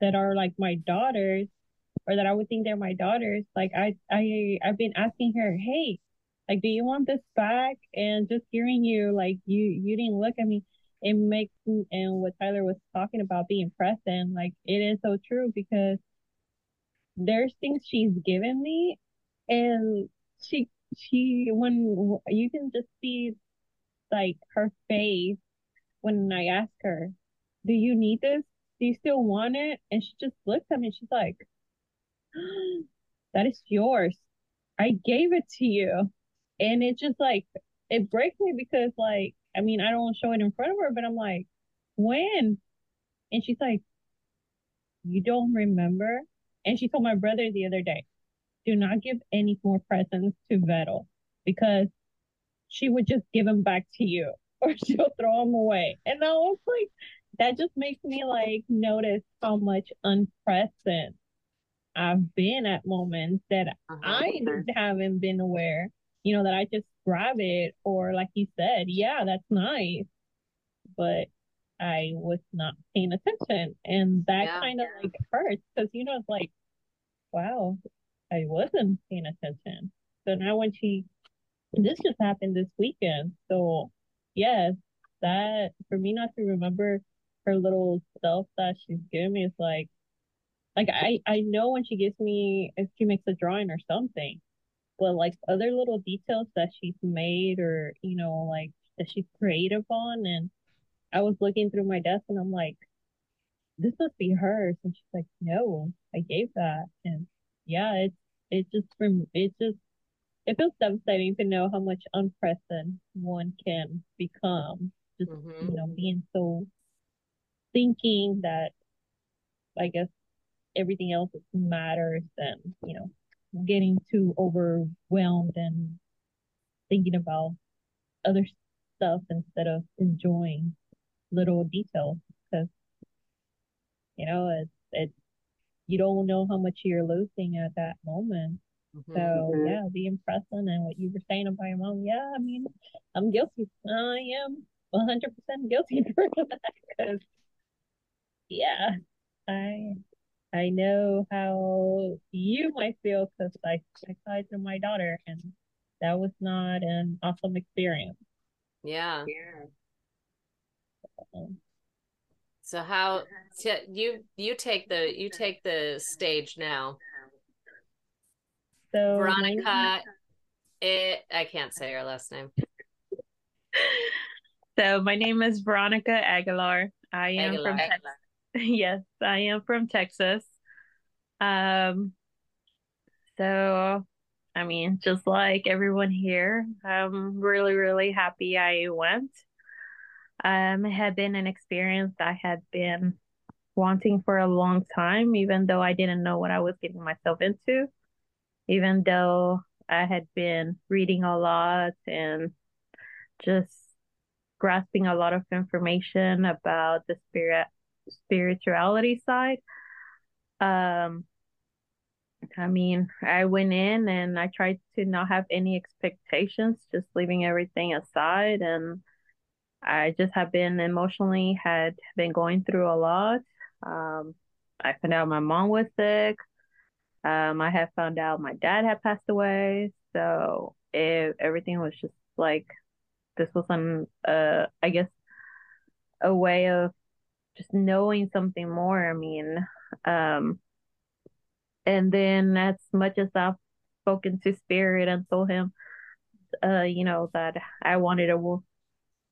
that are like my daughters, or that I would think they're my daughters. Like I I I've been asking her, hey, like do you want this back? And just hearing you like you you didn't look at me. It makes and what tyler was talking about being present like it is so true because there's things she's given me and she she when you can just see like her face when i ask her do you need this? Do you still want it? And she just looks at me she's like that is yours. I gave it to you and it just like it breaks me because like I mean I don't want to show it in front of her, but I'm like, when? And she's like, you don't remember? And she told my brother the other day, do not give any more presents to Vettel because she would just give them back to you or she'll throw them away. And I was like, that just makes me like notice how much unpresent I've been at moments that uh-huh. I haven't been aware you know, that I just grab it or like you said, yeah, that's nice. But I was not paying attention. And that yeah. kind of like hurts because, you know, it's like, wow, I wasn't paying attention. So now when she, this just happened this weekend. So, yes, that for me not to remember her little self that she's giving me is like, like I, I know when she gives me, if she makes a drawing or something, but like other little details that she's made or you know like that she's creative on and i was looking through my desk and i'm like this must be hers and she's like no i gave that and yeah it's it just from it just it feels devastating to know how much unpresent one can become just mm-hmm. you know being so thinking that i guess everything else matters and you know getting too overwhelmed and thinking about other stuff instead of enjoying little details because you know it's it's you don't know how much you're losing at that moment. Mm-hmm. so mm-hmm. yeah being present and what you were saying about your mom. Yeah i mean i'm guilty. I am 100% guilty for that. Because yeah i I know how you might feel because I, I tried to my daughter and that was not an awesome experience. Yeah. Yeah. So how t- you you take the you take the stage now. So Veronica, it I can't say her last name. So my name is Veronica Aguilar. I am Aguilar. from Texas. Yes, I am from Texas. Um, so, I mean, just like everyone here, I'm really, really happy I went. Um, it had been an experience I had been wanting for a long time, even though I didn't know what I was getting myself into, even though I had been reading a lot and just grasping a lot of information about the spirit spirituality side. Um, I mean, I went in and I tried to not have any expectations, just leaving everything aside. And I just have been emotionally had been going through a lot. Um, I found out my mom was sick. Um, I had found out my dad had passed away, so it, everything was just like this was an uh I guess a way of just knowing something more. I mean, um, and then as much as I've spoken to Spirit and told him, uh, you know, that I wanted a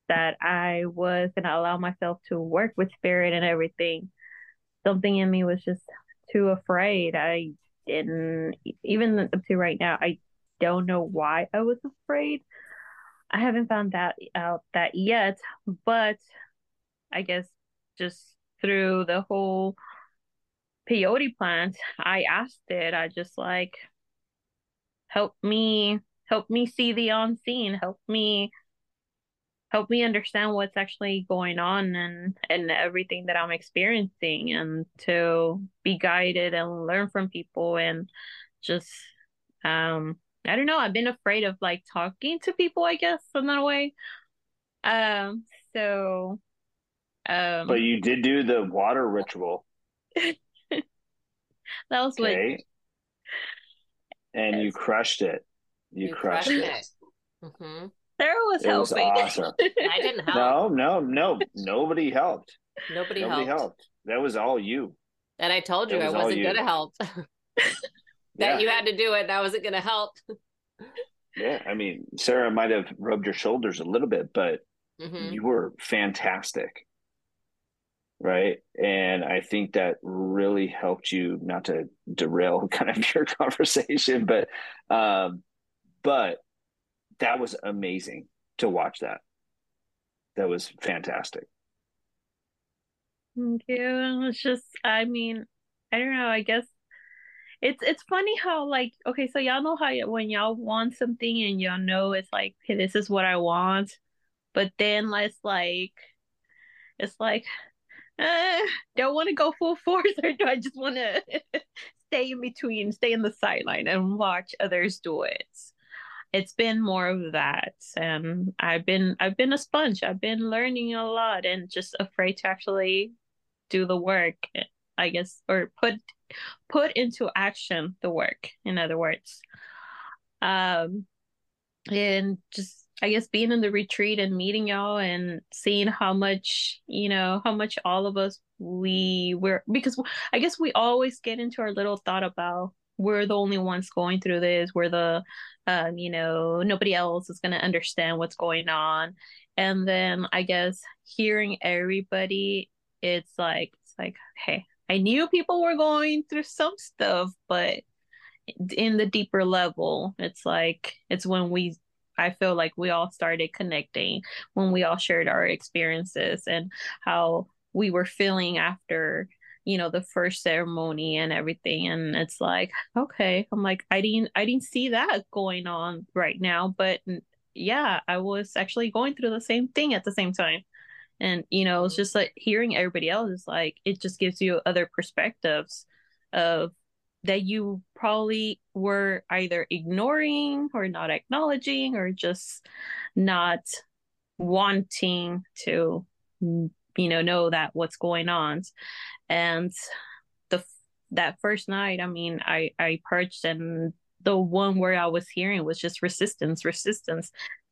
that I was gonna allow myself to work with Spirit and everything. Something in me was just too afraid. I didn't even up to right now. I don't know why I was afraid. I haven't found that out that yet, but I guess just through the whole peyote plant, I asked it. I just like help me help me see the unseen, help me help me understand what's actually going on and and everything that I'm experiencing and to be guided and learn from people and just um I don't know, I've been afraid of like talking to people, I guess, in that way. Um so um But you did do the water ritual. that was okay. Like, and you crushed it. You, you crushed, crushed, it. it. Mm-hmm. Sara was it helping. Was awesome. I didn't help. No, no, no. Nobody helped. Nobody, Nobody helped. helped. That was all you. And I told you I was wasn't going to help. that yeah. you had to do it. That wasn't going to help. yeah, I mean, Sara might have rubbed your shoulders a little bit, but mm-hmm. you were fantastic. Right. And I think that really helped you not to derail kind of your conversation, but um, but that was amazing to watch that. That was fantastic. Thank you. It's just, I mean, I don't know. I guess it's it's funny how like okay, so y'all know how when y'all want something and y'all know it's like, hey, this is what I want, but then let's like, it's like, uh, don't want to go full force, or do I just want to stay in between, stay in the sideline and watch others do it? it's been more of that and i've been i've been a sponge i've been learning a lot and just afraid to actually do the work i guess or put put into action the work in other words um and just i guess being in the retreat and meeting y'all and seeing how much you know how much all of us we were because i guess we always get into our little thought about we're the only ones going through this we're the um, you know nobody else is going to understand what's going on. And then i guess hearing everybody it's like it's like hey i knew people were going through some stuff but in the deeper level it's like it's when we i feel like we all started connecting when we all shared our experiences and how we were feeling after you know the first ceremony and everything. And it's like okay i'm like i didn't i didn't see that going on right now but yeah i was actually going through the same thing at the same time. And you know it's just like hearing everybody else is like it just gives you other perspectives of that you probably were either ignoring or not acknowledging or just not wanting to you know know that what's going on. And the that first night i mean i i purged and the one word i was hearing was just resistance resistance.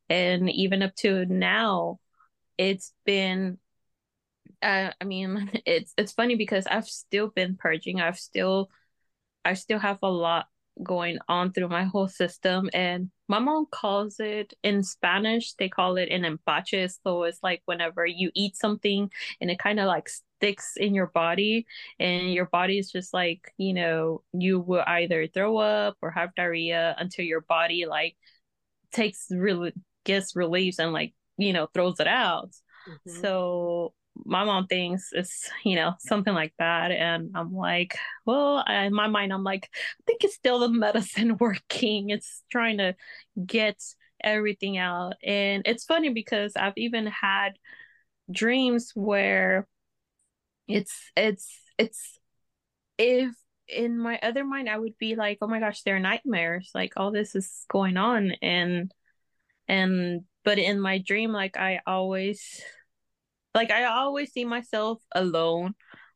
And even up to now it's been uh, i mean it's it's funny because i've still been purging. I've still i still have a lot going on through my whole system and my mom calls it in spanish they call it an empacho so it's like whenever you eat something and it kind of like sticks in your body and your body is just like you know you will either throw up or have diarrhea until your body like takes really gets relief and like you know throws it out mm-hmm. so my mom thinks it's you know something like that. And i'm like well in my mind i'm like i think it's still the medicine working. It's trying to get everything out. And it's funny because i've even had dreams where it's it's it's if in my other mind i would be like oh my gosh they're nightmares. Like all this is going on. And and but in my dream like i always like I always see myself alone.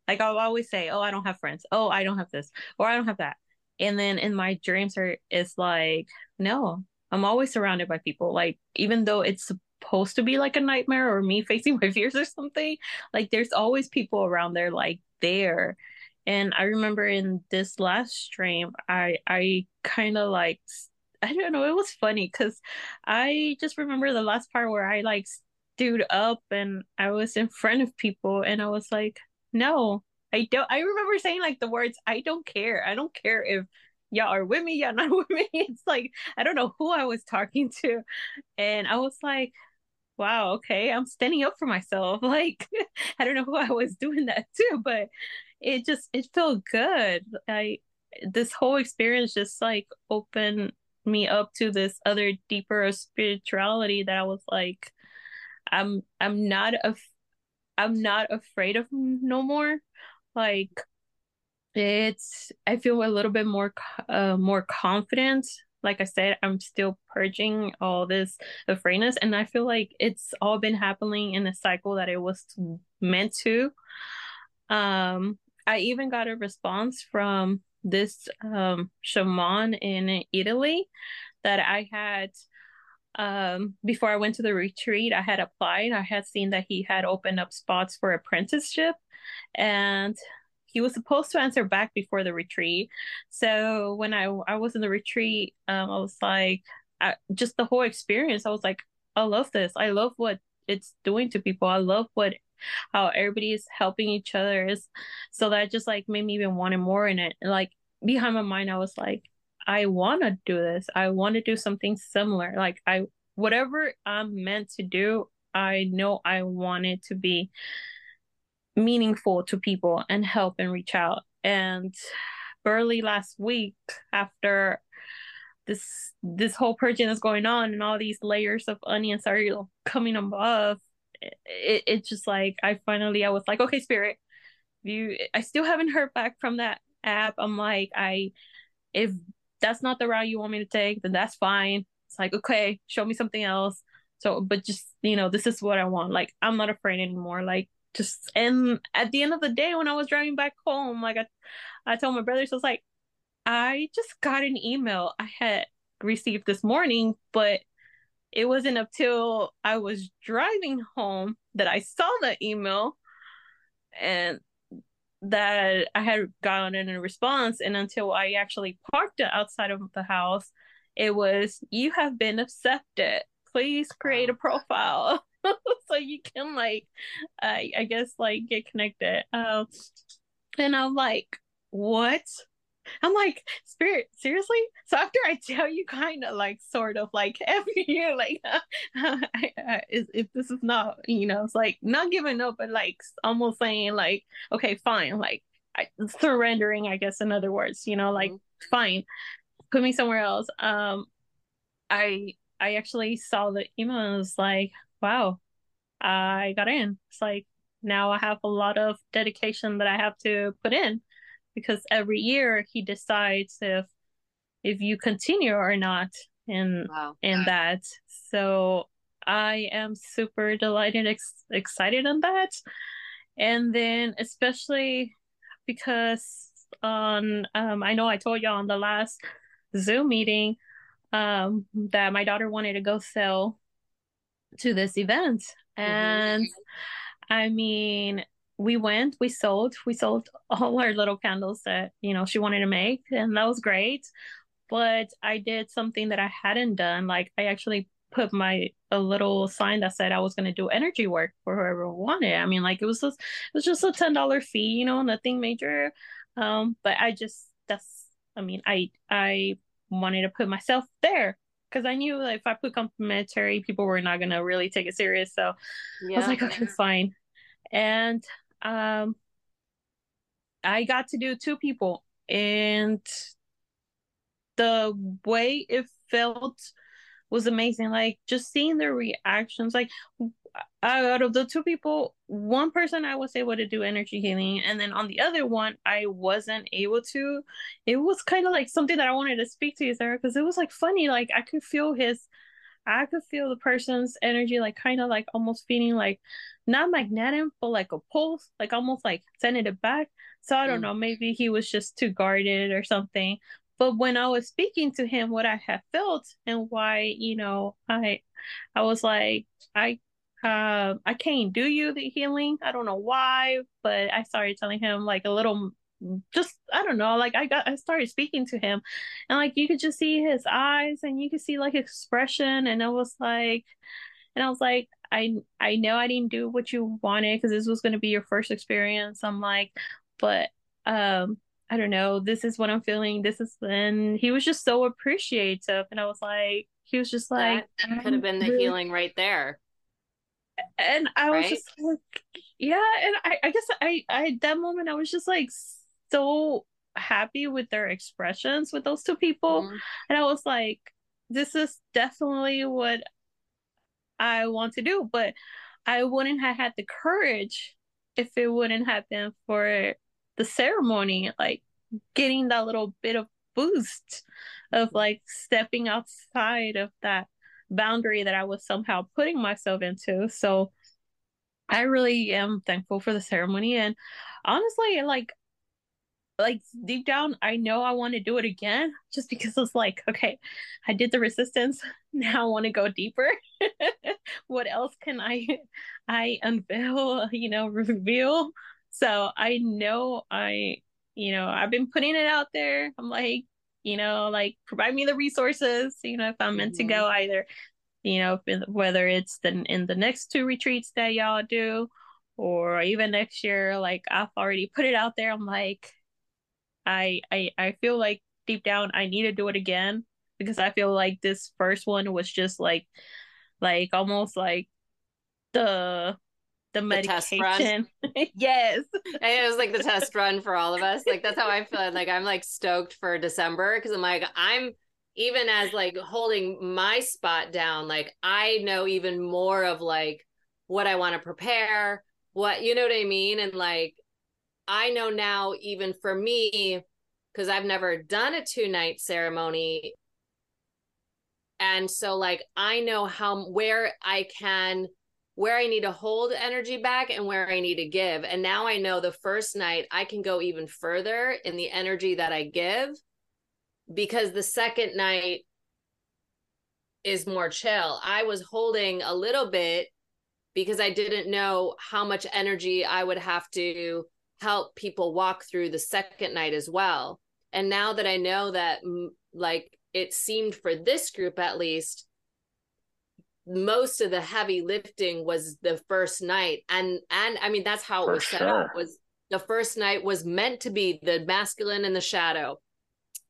Like I'll always say, "Oh, I don't have friends. Oh, I don't have this, or I don't have that." and then in my dreams are it's like no i'm always surrounded by people like even though it's supposed to be like a nightmare or me facing my fears or something like there's always people around there like there and i remember in this last stream i i kind of like i don't know it was funny because i just remember the last part where i like stood up and i was in front of people and i was like no I don't I remember saying like the words, I don't care. I don't care if y'all are with me, y'all not with me. It's like I don't know who I was talking to. And I was like, wow, okay, I'm standing up for myself. Like I don't know who I was doing that to, but it just it felt good. I this whole experience just like opened me up to this other deeper spirituality that I was like I'm I'm not a I'm not afraid of no more. Like it's i feel a little bit more uh, more confident. Like i said i'm still purging all this afraidness and i feel like it's all been happening in a cycle that it was meant to. Um i even got a response from this um shaman in italy that i had um before i went to the retreat i had applied i had seen that he had opened up spots for apprenticeship and he was supposed to answer back before the retreat. So when I I was in the retreat, um, I was like, I, just the whole experience. I was like, I love this. I love what it's doing to people. I love what how everybody is helping each other. Is so that just like made me even wanting more in it. Like behind my mind, I was like, I want to do this. I want to do something similar. Like I whatever I'm meant to do, I know I want it to be meaningful to people and help and reach out. And early last week, after this this whole purging is going on and all these layers of onions are coming above, it, it just like I finally I was like, okay, spirit, you I still haven't heard back from that app. I'm like, I if that's not the route you want me to take, then that's fine. It's like, okay, show me something else. So, but just, you know, this is what I want. Like, I'm not afraid anymore. Like, just and at the end of the day when i was driving back home like i i told my brothers i was like i just got an email i had received this morning but it wasn't until i was driving home that i saw the email and that i had gotten in a response and until i actually parked it outside of the house it was you have been accepted please create a profile so you can like uh, I guess like get connected. Um and I'm like, what? I'm like, Spirit, seriously? So after I tell you, kind of like, sort of like, every year, like, uh, if this is not, you know, it's like not giving up, but like almost saying, like, okay, fine, like, I, surrendering, I guess, in other words, you know, like, mm-hmm. fine, put me somewhere else. Um, I I actually saw the email and was like, wow, I got in. It's like now I have a lot of dedication that I have to put in because every year he decides if if you continue or not in wow. in that. So I am super delighted, ex- excited on that, and then especially because on um I know I told you on the last Zoom meeting um that my daughter wanted to go sell to this event Mm-hmm. And mm-hmm. I mean, we went, we sold, we sold all our little candles that, you know, she wanted to make, and that was great. But I did something that I hadn't done. Like, I actually put my a little sign that said I was going to do energy work for whoever wanted. I mean, like it was just it was just a ten dollar fee, you know, nothing major. Um, but I just that's I mean, I I wanted to put myself there because I knew like, if I put complimentary, people were not gonna really take it serious. So yeah. I was like, okay, fine. And um, I got to do two people, and the way it felt was amazing. Like just seeing their reactions, like out of the two people, one person I was able to do energy healing, and then on the other one, I wasn't able to. It was kind of like something that I wanted to speak to you, Sara, because it was like funny. Like I could feel his, I could feel the person's energy, like kind of like almost feeling like not magnetic, but like a pulse, like almost like sending it back. So I don't mm. know, maybe he was just too guarded or something. but when I was speaking to him, what I had felt and why, you know, I, I was like, I, uh, I can't do you the healing. I don't know why, but I started telling him like a little, just I don't know, like I got, I started speaking to him, and like you could just see his eyes and you could see like expression, and it was like, and I was like, I, I know I didn't do what you wanted because this was going to be your first experience. I'm like, but um I don't know, this is what I'm feeling. This is and he was just so appreciative. And I was like, he was just like that could have been the healing right there. And I was right? just like, yeah, and I, I guess I I that moment I was just like so happy with their expressions with those two people. Mm-hmm. And I was like, this is definitely what I want to do. But I wouldn't have had the courage if it wouldn't have been for the ceremony, like getting that little bit of boost of like stepping outside of that boundary that I was somehow putting myself into. So I really am thankful for the ceremony and honestly like like deep down I know I want to do it again just because it's like okay I did the resistance now I want to go deeper what else can I I unveil you know reveal so I know I, you know, I've been putting it out there. I'm like, you know, like provide me the resources, you know, if I'm meant mm-hmm. to go mm-hmm. either, you know, whether it's the, in the next two retreats that y'all do or even next year, like I've already put it out there. I'm like, I, I, I feel like deep down I need to do it again because I feel like this first one was just like, like almost like the the medication. The yes. And it was like the test run for all of us. Like that's how I feel. Like I'm like stoked for December because I'm like, I'm even as like holding my spot down, like I know even more of like what I want to prepare, what you know what I mean? And like I know now, even for me, because I've never done a two night ceremony. And so like I know how where I can where I need to hold energy back and where I need to give. And now I know the first night I can go even further in the energy that I give because the second night is more chill. I was holding a little bit because I didn't know how much energy I would have to help people walk through the second night as well. And now that I know that, like, it seemed for this group at least, most of the heavy lifting was the first night. And and i mean that's how it For was set sure. up was the first night was meant to be the masculine and the shadow.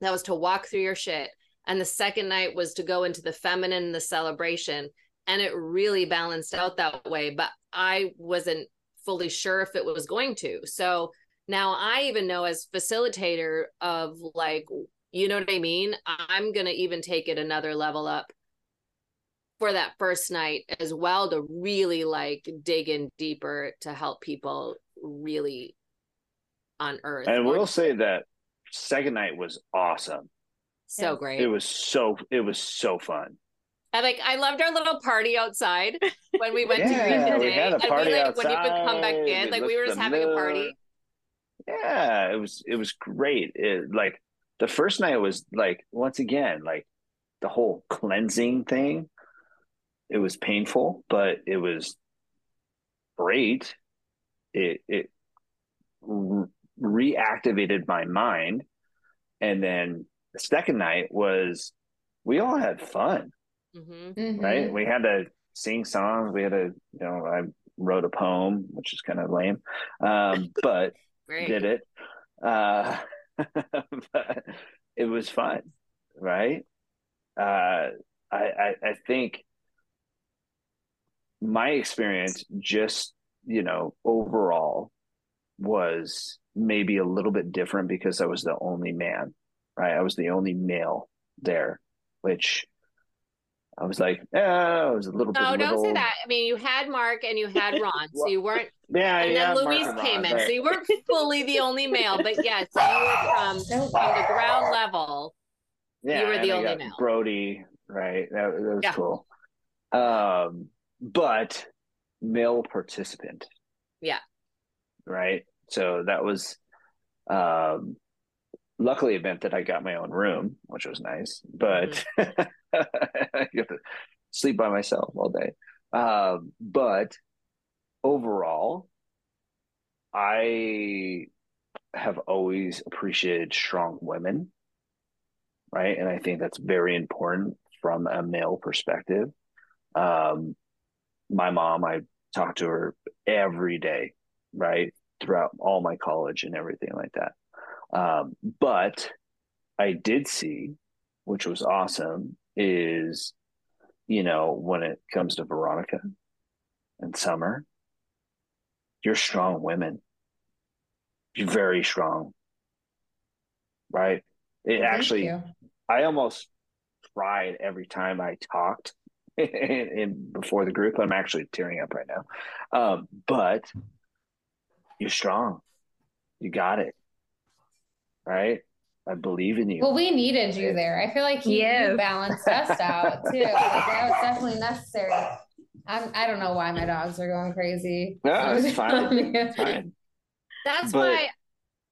That was to walk through your shit. And the second night was to go into the feminine and the celebration. And it really balanced out that way. But i wasn't fully sure if it was going to so now i even know as facilitator of like you know what i mean i'm gonna even take it another level up for that first night as well to really like dig in deeper to help people really on earth. And we'll say that second night was awesome. So great. It was so it was so fun. I like I loved our little party outside when we went yeah, to Green Day. We had a party and we, like, outside. when you could come back in, like we were just having a party. Yeah, it was it was great. It, like the first night was like once again like the whole cleansing thing it was painful, but it was great. It it re- reactivated my mind, and then the second night was we all had fun, mm-hmm. mm-hmm. right? We had to sing songs. We had to, you know, I wrote a poem, which is kind of lame, um, but did it. Uh, but it was fun, right? Uh, I, I, I think my experience just you know overall was maybe a little bit different because I was the only man, right? I was the only male there, which I was like, yeah, I was a little no, bit. No, don't say that. I mean, you had Mark and you had Ron, so you weren't. Yeah, and yeah. then Luis came in, right. so you weren't fully the only male, but yes, you were from, from the ground level. Yeah, you were the only male. Brody, right? That, that was yeah. cool. Um, but male participant. Yeah. Right. So that was, um, luckily it meant that I got my own room, which was nice, but I get to sleep by myself all day. Um, but overall, I have always appreciated strong women, right? And I think that's very important from a male perspective. Um, my mom, I talk to her every day, right? Throughout all my college and everything like that. Um, but I did see, which was awesome, is, you know, when it comes to Veronica and Summer, you're strong women. You're very strong. Right? It Thank actually, you. I almost cried every time I talked in, in before the group. I'm actually tearing up right now. Um, but you're strong. You got it. Right? I believe in you. Well, we needed you there. I feel like you, Yes. you balanced us out too. Like, that was definitely necessary. I'm, I don't know why my dogs are going crazy. No, it's fine. It's fine. That's But- why,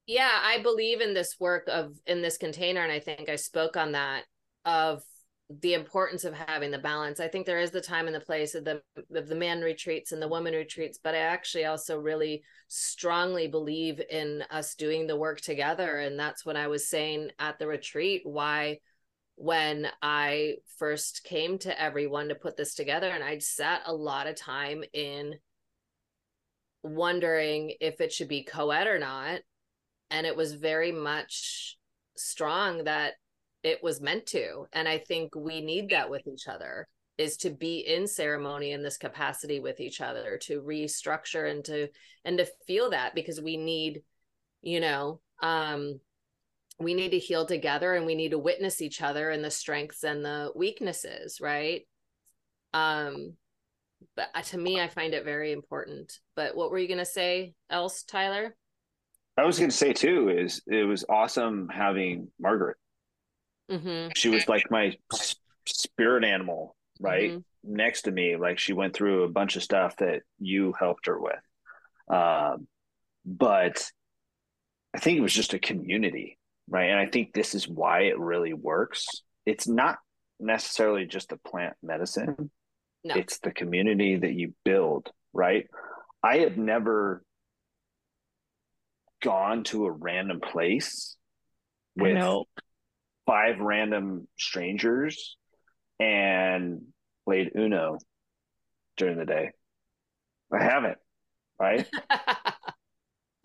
yeah, I believe in this work of in this container, and I think I spoke on that of the importance of having the balance. I think there is the time and the place of the of the man retreats and the woman retreats, but I actually also really strongly believe in us doing the work together, and that's what I was saying at the retreat. Why? When I first came to everyone to put this together, and I'd sat a lot of time in wondering if it should be co-ed or not and it was very much strong that it was meant to and i think we need that with each other is to be in ceremony in this capacity with each other to restructure and to and to feel that because we need you know um we need to heal together and we need to witness each other and the strengths and the weaknesses right? Um but uh, to me i find it very important. But what were you going to say else tyler? I was going to say too is it was awesome having Margaret. Mm-hmm. She was like my s- spirit animal, right? Mhm. Next to me, like she went through a bunch of stuff that you helped her with. Um, but I think it was just a community, right? And I think this is why it really works. It's not necessarily just the plant medicine. No. It's the community that you build, right? I have never gone to a random place with know. Five random strangers and played Uno during the day. I haven't, right?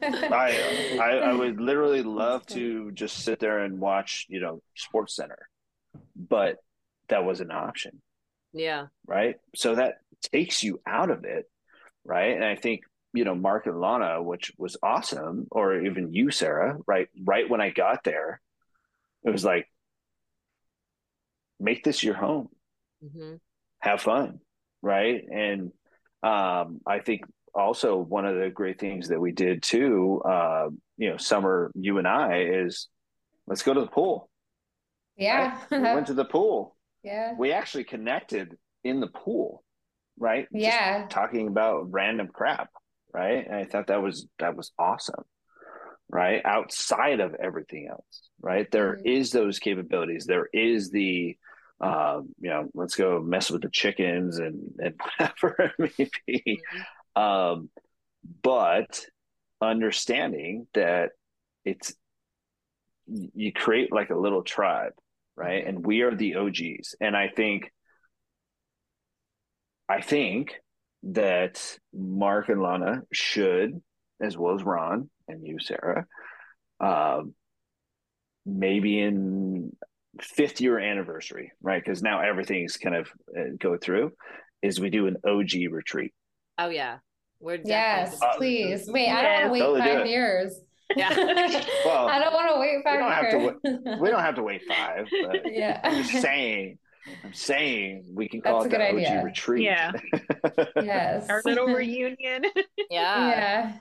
I, I I would literally love to just sit there and watch, you know, Sports Center, but that was an option, yeah right? So that takes you out of it, right? And I think you know Mark and Lana, which was awesome, or even you, Sara, right? Right when I got there, it was like, make this your home hmm have fun right and um i think also one of the great things that we did too uh you know summer you and i is let's go to the pool yeah. right? we went to the pool yeah. we actually connected in the pool right Just Yeah. talking about random crap right and i thought that was that was awesome right? Outside of everything else right? There Mhm. is those capabilities. There is the um you know let's go mess with the chickens and and whatever it may be. Um but understanding that it's you create like a little tribe right? Mhm. and we are the og's and i think i think that mark and lana should as well as ron and you sara um maybe in fifth year anniversary right because now everything's kind of uh, go through is we do an og retreat oh yeah we're Yes, definitely please. Wait, I don't want to wait Totally five years. Yeah. Well, I don't want to wait five We don't have to years. we don't have to wait five but Yeah. i'm just saying i'm saying we can That's call a it good the og idea. retreat Yeah. yes. Our little reunion. yeah Yeah.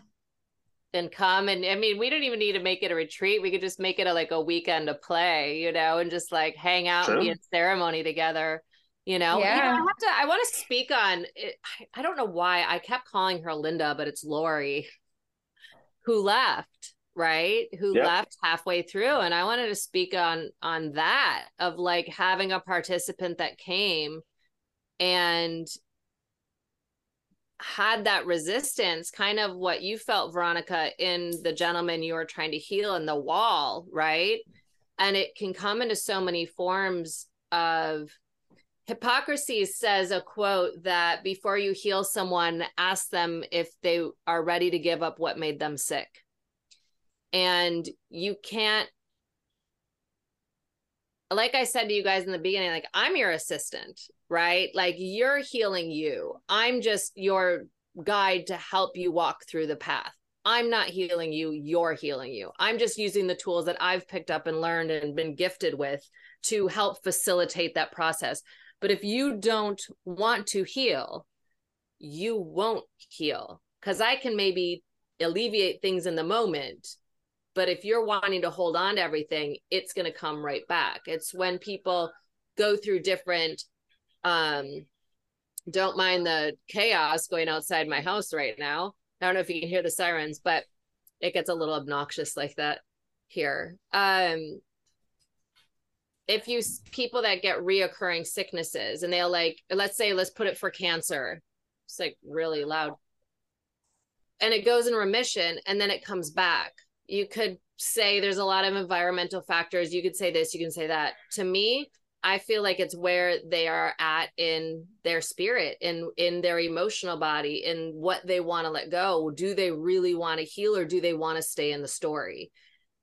And come and I mean we don't even need to make it a retreat. We could just make it a like a weekend of play, you know, and just like hang out and be in ceremony together. You know, You know, I Yeah. have to. I want to speak on. It, I, I don't know why I kept calling her Linda, but it's Lori, who left. right who Yep. left halfway through and i wanted to speak on on that of like having a participant that came and had that resistance kind of what you felt veronica in the gentleman you were trying to heal in the wall right and it can come into so many forms of Hippocrates says a quote that before you heal someone, ask them if they are ready to give up what made them sick. And you can't, like I said to you guys in the beginning, like I'm your assistant, right? Like you're healing you. I'm just your guide to help you walk through the path. I'm not healing you, you're healing you. I'm just using the tools that I've picked up and learned and been gifted with to help facilitate that process. But if you don't want to heal, you won't heal because I can maybe alleviate things in the moment. But if you're wanting to hold on to everything, it's going to come right back. It's when people go through different, um, don't mind the chaos going outside my house right now. I don't know if you can hear the sirens, but it gets a little obnoxious like that here. Um, if you people that get reoccurring sicknesses and they'll like let's say let's put it for cancer it's like really loud and it goes in remission and then it comes back you could say there's a lot of environmental factors. You could say this you can say that. To me i feel like it's where they are at in their spirit in in their emotional body in what they want to let go. Do they really want to heal or do they want to stay in the story?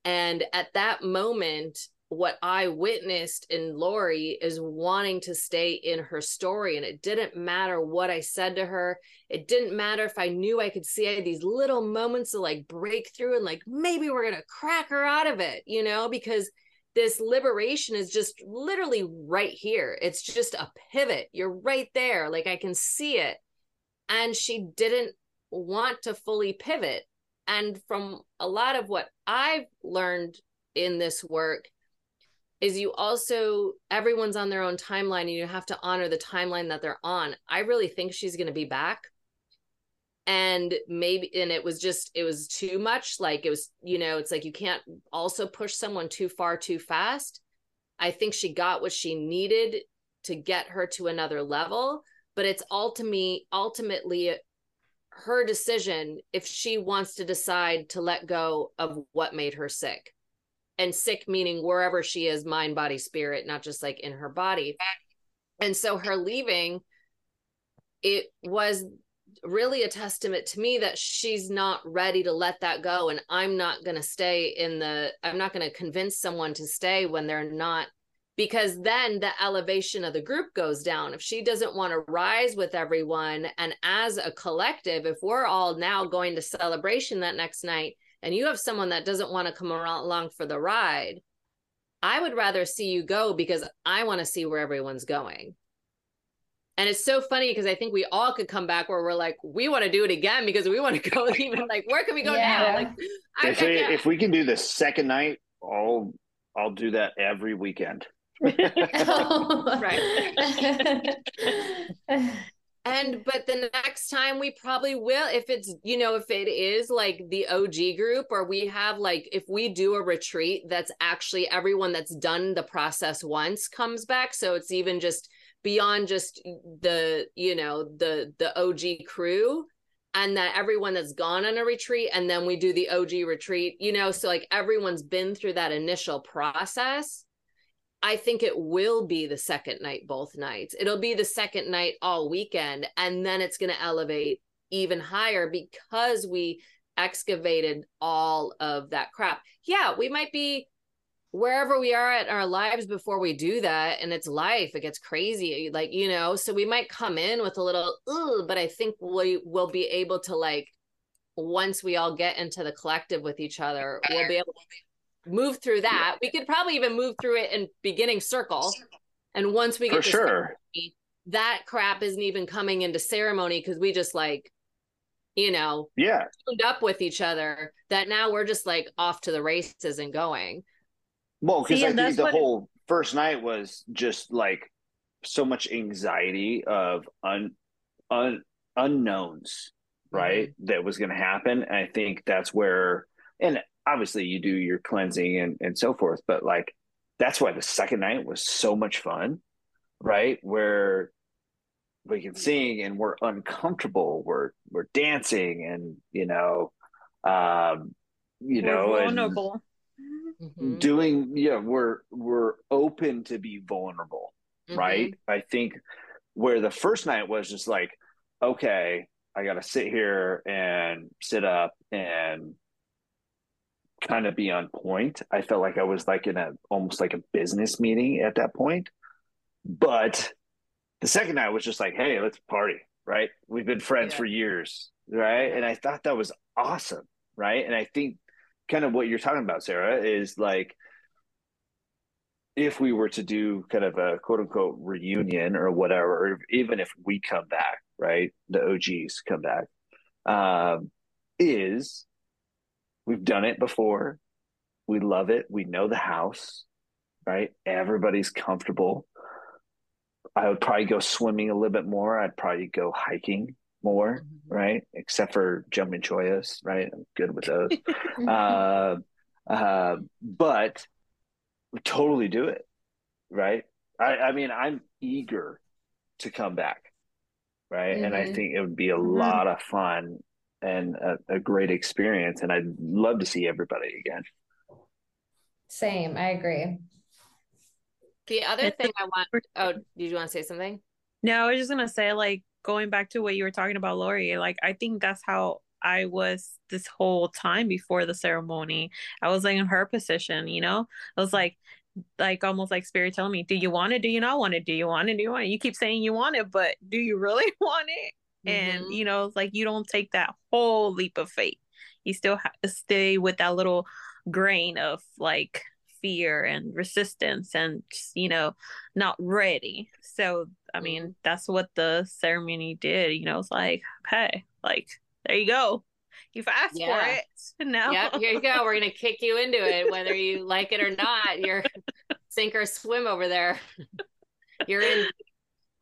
And at that moment what I witnessed in Lori is wanting to stay in her story. And it didn't matter what I said to her. It didn't matter if I knew I could see these little moments of like breakthrough and like maybe we're going to crack her out of it, you know, because this liberation is just literally right here. It's just a pivot. You're right there. Like I can see it. And she didn't want to fully pivot. And from a lot of what I've learned in this work, is you also everyone's on their own timeline and you have to honor the timeline that they're on. I really think she's going to be back. And maybe and it was just it was too much like it was you know it's like you can't also push someone too far too fast. I think she got what she needed to get her to another level but it's ultimately ultimately her decision if she wants to decide to let go of what made her sick and sick meaning wherever she is mind body spirit not just like in her body. And so her leaving it was really a testament to me that she's not ready to let that go and i'm not going to stay in the i'm not going to convince someone to stay when they're not because then the elevation of the group goes down. If she doesn't want to rise with everyone and as a collective if we're all now going to celebration that next night and you have someone that doesn't want to come along for the ride, I would rather see you go because I want to see where everyone's going. And it's so funny because I think we all could come back where we're like, we want to do it again because we want to go even like, where can we go Yeah. now? Like, I, if, I we, can't- if we can do the second night, I'll I'll do that every weekend. And mm-hmm. but the next time we probably will if it's you know if it is like the OG group or we have like if we do a retreat that's actually everyone that's done the process once comes back so it's even just beyond just the you know the the OG crew and that everyone that's gone on a retreat and then we do the OG retreat you know so like everyone's been through that initial process I think it will be the second night, both nights. It'll be the second night all weekend. And then it's going to elevate even higher because we excavated all of that crap. Yeah, we might be wherever we are at our lives before we do that. And it's life, it gets crazy. Like, you know, so we might come in with a little, but I think we will be able to, like, once we all get into the collective with each other, we'll be able to move through that. We could probably even move through it in beginning circle. And once we get For to sure. ceremony, that crap isn't even coming into ceremony because we just like, you know, Yeah. tuned up with each other that now we're just like off to the races and going. Well, because I think the what it- whole first night was just like so much anxiety of un, un unknowns, right? Mm-hmm. That was going to happen. And I think that's where, and obviously you do your cleansing and, and so forth, but like that's why the second night was so much fun, right? Where we can sing and we're uncomfortable, we're we're dancing and you know, um, you We're know, vulnerable. Mhm. doing yeah, we're we're open to be vulnerable, Mhm. right? I think where the first night was just like, okay, I got to sit here and sit up and kind of be on point. I felt like I was like in a almost like a business meeting at that point. But the second night was just like, hey, let's party, right? We've been friends Yeah. for years, right? And I thought that was awesome, right? And I think kind of what you're talking about, Sara, is like if we were to do kind of a quote unquote reunion or whatever, or even if we come back, right? The OGs come back, um, is we've done it before. We love it. We know the house, right? Everybody's comfortable. I would probably go swimming a little bit more. I'd probably go hiking more, Mhm. right? Except for jumping chollas, right? I'm good with those. uh, uh, but totally do it, right? I, I mean, I'm eager to come back, right? And I Mhm. think it would be a Mhm. lot of fun and a, a great experience, and I'd love to see everybody again. Same, I agree. The other thing I want, oh, did you want to say something? No, I was just gonna say, like, going back to what you were talking about, Lori, like, I think that's how I was this whole time before the ceremony. I was like in her position, you know? I was like, like almost like spirit telling me, do you want it? Do you not want it? Do you want it? Do you want it? You keep saying you want it, but do you really want it? And, Mhm. you know, like you don't take that whole leap of faith. You still have to stay with that little grain of like fear and resistance and just, you know, not ready. So, I mean, that's what the ceremony did. You know, it's like, okay, like, there you go. You've asked Yeah. for it. Now, Yep, here you go. We're gonna kick you into it, whether you like it or not. You're sink or swim over there. You're in.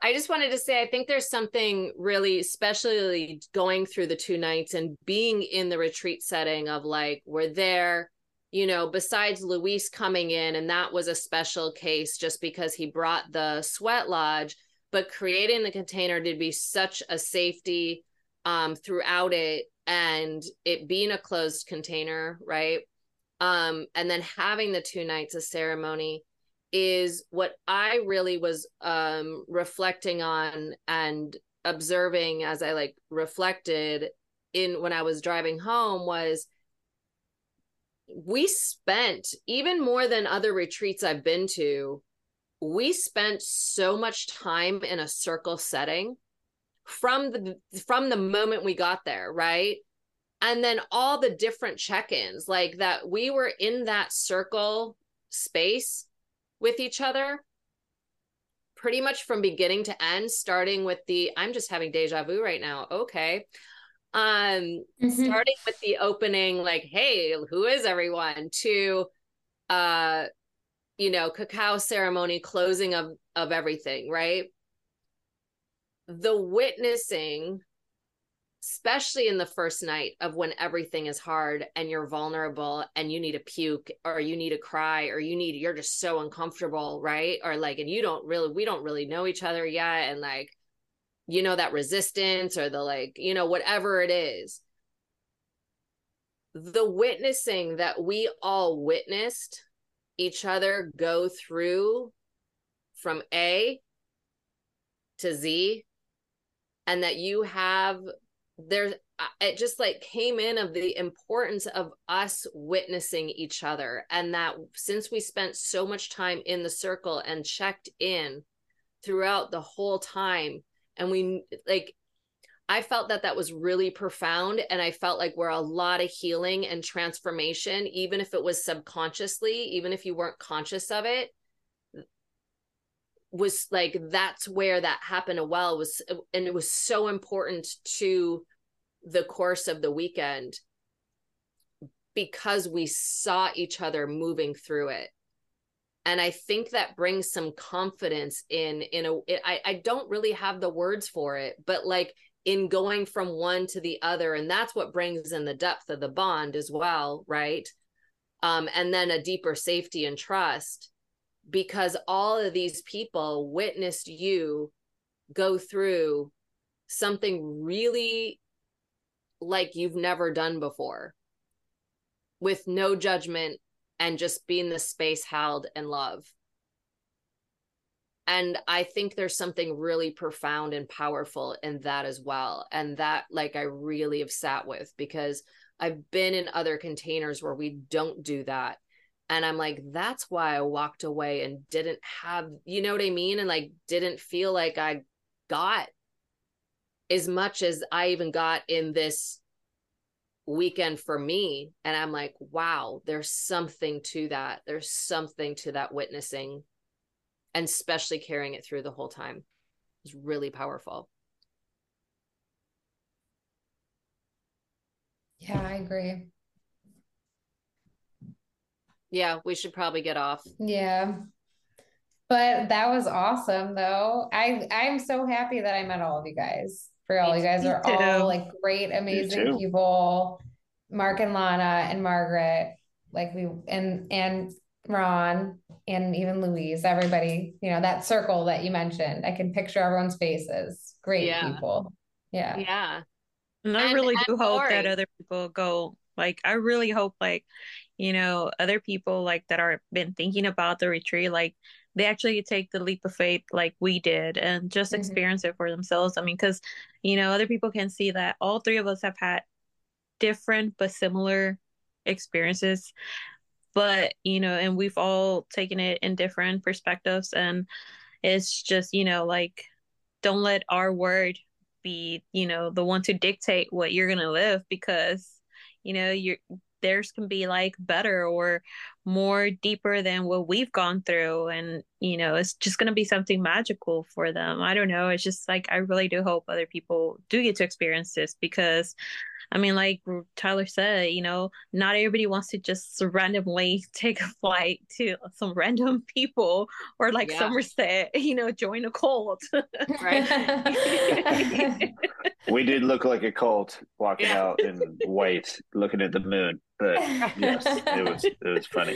I just wanted to say, I think there's something really, especially going through the two nights and being in the retreat setting of like, we're there, you know, besides Luis coming in, and that was a special case just because he brought the sweat lodge, but creating the container to be such a safety um, throughout it and it being a closed container, right? Um, and then having the two nights of ceremony is what I really was um reflecting on and observing as I like reflected in when I was driving home was we spent even more than other retreats I've been to, we spent so much time in a circle setting from the from the moment we got there, right? And then all the different check-ins like that we were in that circle space with each other pretty much from beginning to end starting with the I'm just having deja vu right now. Okay. Um Mhm. starting with the opening like hey who is everyone to uh you know cacao ceremony closing of of everything right the witnessing especially in the first night of when everything is hard and you're vulnerable and you need to puke or you need to cry or you need you're just so uncomfortable right? Or like and you don't really we don't really know each other yet and like you know that resistance or the like you know whatever it is. The witnessing that we all witnessed each other go through from A to Z and that you have there uh, it just like came in of the importance of us witnessing each other and that since we spent so much time in the circle and checked in throughout the whole time and we like I felt that that was really profound. And I felt like where a lot of healing and transformation, even if it was subconsciously, even if you weren't conscious of it, was like that's where that happened a well was and it was so important to the course of the weekend because we saw each other moving through it. And i think that brings some confidence in in a I, I don't really have the words for it but like in going from one to the other and that's what brings in the depth of the bond as well right? Um, and then a deeper safety and trust because all of these people witnessed you go through something really like you've never done before with no judgment and just being the space held and love. And i think there's something really profound and powerful in that as well. And that like i really have sat with because i've been in other containers where we don't do that and i'm like that's why i walked away and didn't have you know what i mean and like didn't feel like i got as much as i even got in this weekend for me and i'm like wow there's something to that there's something to that witnessing and especially carrying it through the whole time is really powerful. Yeah, I agree. Yeah, we should probably get off. Yeah. But that was awesome though. I I'm so happy that I met all of you guys. For all you guys are all like great, amazing people. Mark and Lana and Margaret. Like we and and Ron and even Luis, everybody, you know, that circle that you mentioned. I can picture everyone's faces. Great yeah. people. Yeah. Yeah. And I and, really and do hope that other people go like I really hope like, you know, other people like that are been thinking about the retreat, like they actually take the leap of faith like we did and just mm-hmm. experience it for themselves. I mean, because you know, other people can see that all three of us have had different but similar experiences but you know and we've all taken it in different perspectives and it's just you know like don't let our word be you know the one to dictate what you're gonna live because you know you're theirs can be like better or more deeper than what we've gone through and you know it's just going to be something magical for them i don't know it's just like i really do hope other people do get to experience this because I mean, like Tyler said, you know, not everybody wants to just randomly take a flight to some random people or like yeah. Summer said, you know, join a cult. right. we did look like a cult walking yeah. out in white, looking at the moon. But yes, it was it was funny.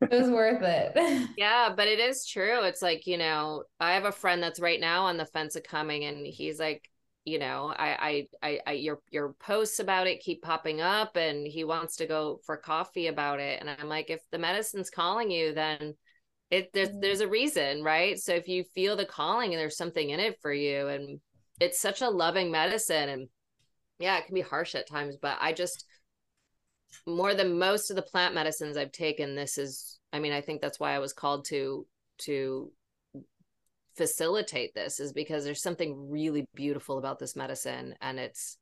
It was worth it. Yeah, but it is true. It's like, you know, I have a friend that's right now on the fence of coming and he's like, you know I, I i i your your posts about it keep popping up and he wants to go for coffee about it and i'm like if the medicine's calling you then it there's mm-hmm. there's a reason right so if you feel the calling and there's something in it for you and it's such a loving medicine and yeah it can be harsh at times but i just more than most of the plant medicines i've taken this is i mean i think that's why i was called to to facilitate this is because there's something really beautiful about this medicine and it's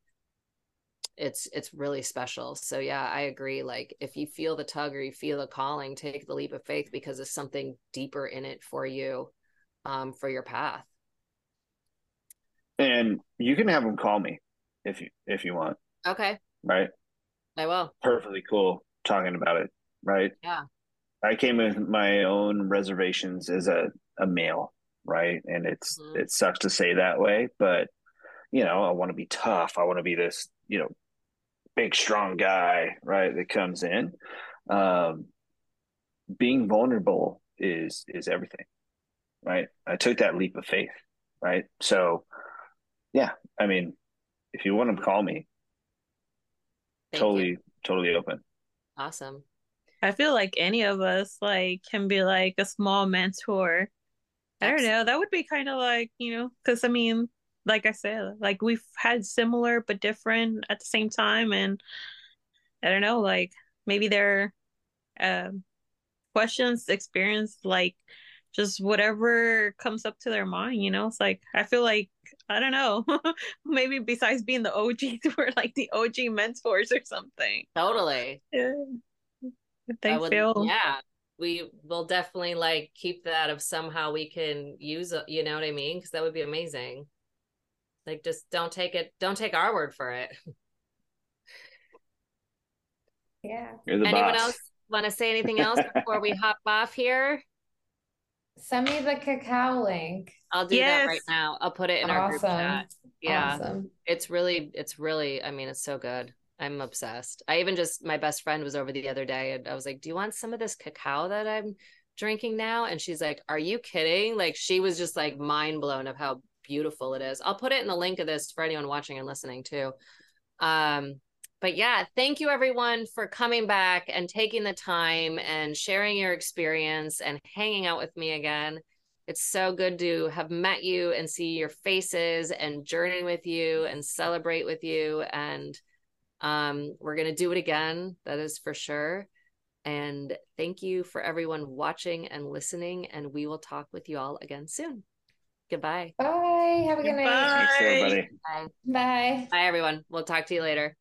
it's it's really special. So yeah i agree. Like if you feel the tug or you feel the calling take the leap of faith because there's something deeper in it for you um for your path. And you can have them call me if you if you want. Okay. Right i will perfectly cool talking about it right yeah i came with my own reservations as a a male right? And it's mm-hmm. it sucks to say that way, but you know, I want to be tough. I want to be this, you know, big strong guy, right? That comes in. Um, being vulnerable is is everything, right? I took that leap of faith, right? So, yeah, I mean, if you want to call me, Thank totally, you. totally open. Awesome. I feel like any of us like can be like a small mentor I don't know. That would be kind of like, you know, because I mean, like I said, like we've had similar but different at the same time. And I don't know, like maybe their uh, questions, experience, like just whatever comes up to their mind, you know? It's like, I feel like, I don't know, maybe besides being the OGs, we're like the OG mentors or something. Totally. Yeah. They would, feel. Yeah we will definitely like keep that if somehow we can use it you know what i mean because that would be amazing like just don't take it don't take our word for it yeah anyone boss. else want to say anything else before we hop off here send me the cacao link i'll do yes. that right now i'll put it in awesome. our group chat yeah awesome. it's really it's really i mean it's so good I'm obsessed. I even just my best friend was over the other day and I was like, "Do you want some of this cacao that I'm drinking now?" And she's like, "Are you kidding?" Like she was just like mind blown of how beautiful it is. I'll put it in the link of this for anyone watching and listening too. Um but yeah, thank you everyone for coming back and taking the time and sharing your experience and hanging out with me again. It's so good to have met you and see your faces and journey with you and celebrate with you. And um, we're going to do it again. That is for sure. And thank you for everyone watching and listening. And we will talk with you all again soon. Goodbye. Bye. Have a good night. Thanks, everybody. Bye. Bye. Bye, everyone. We'll talk to you later.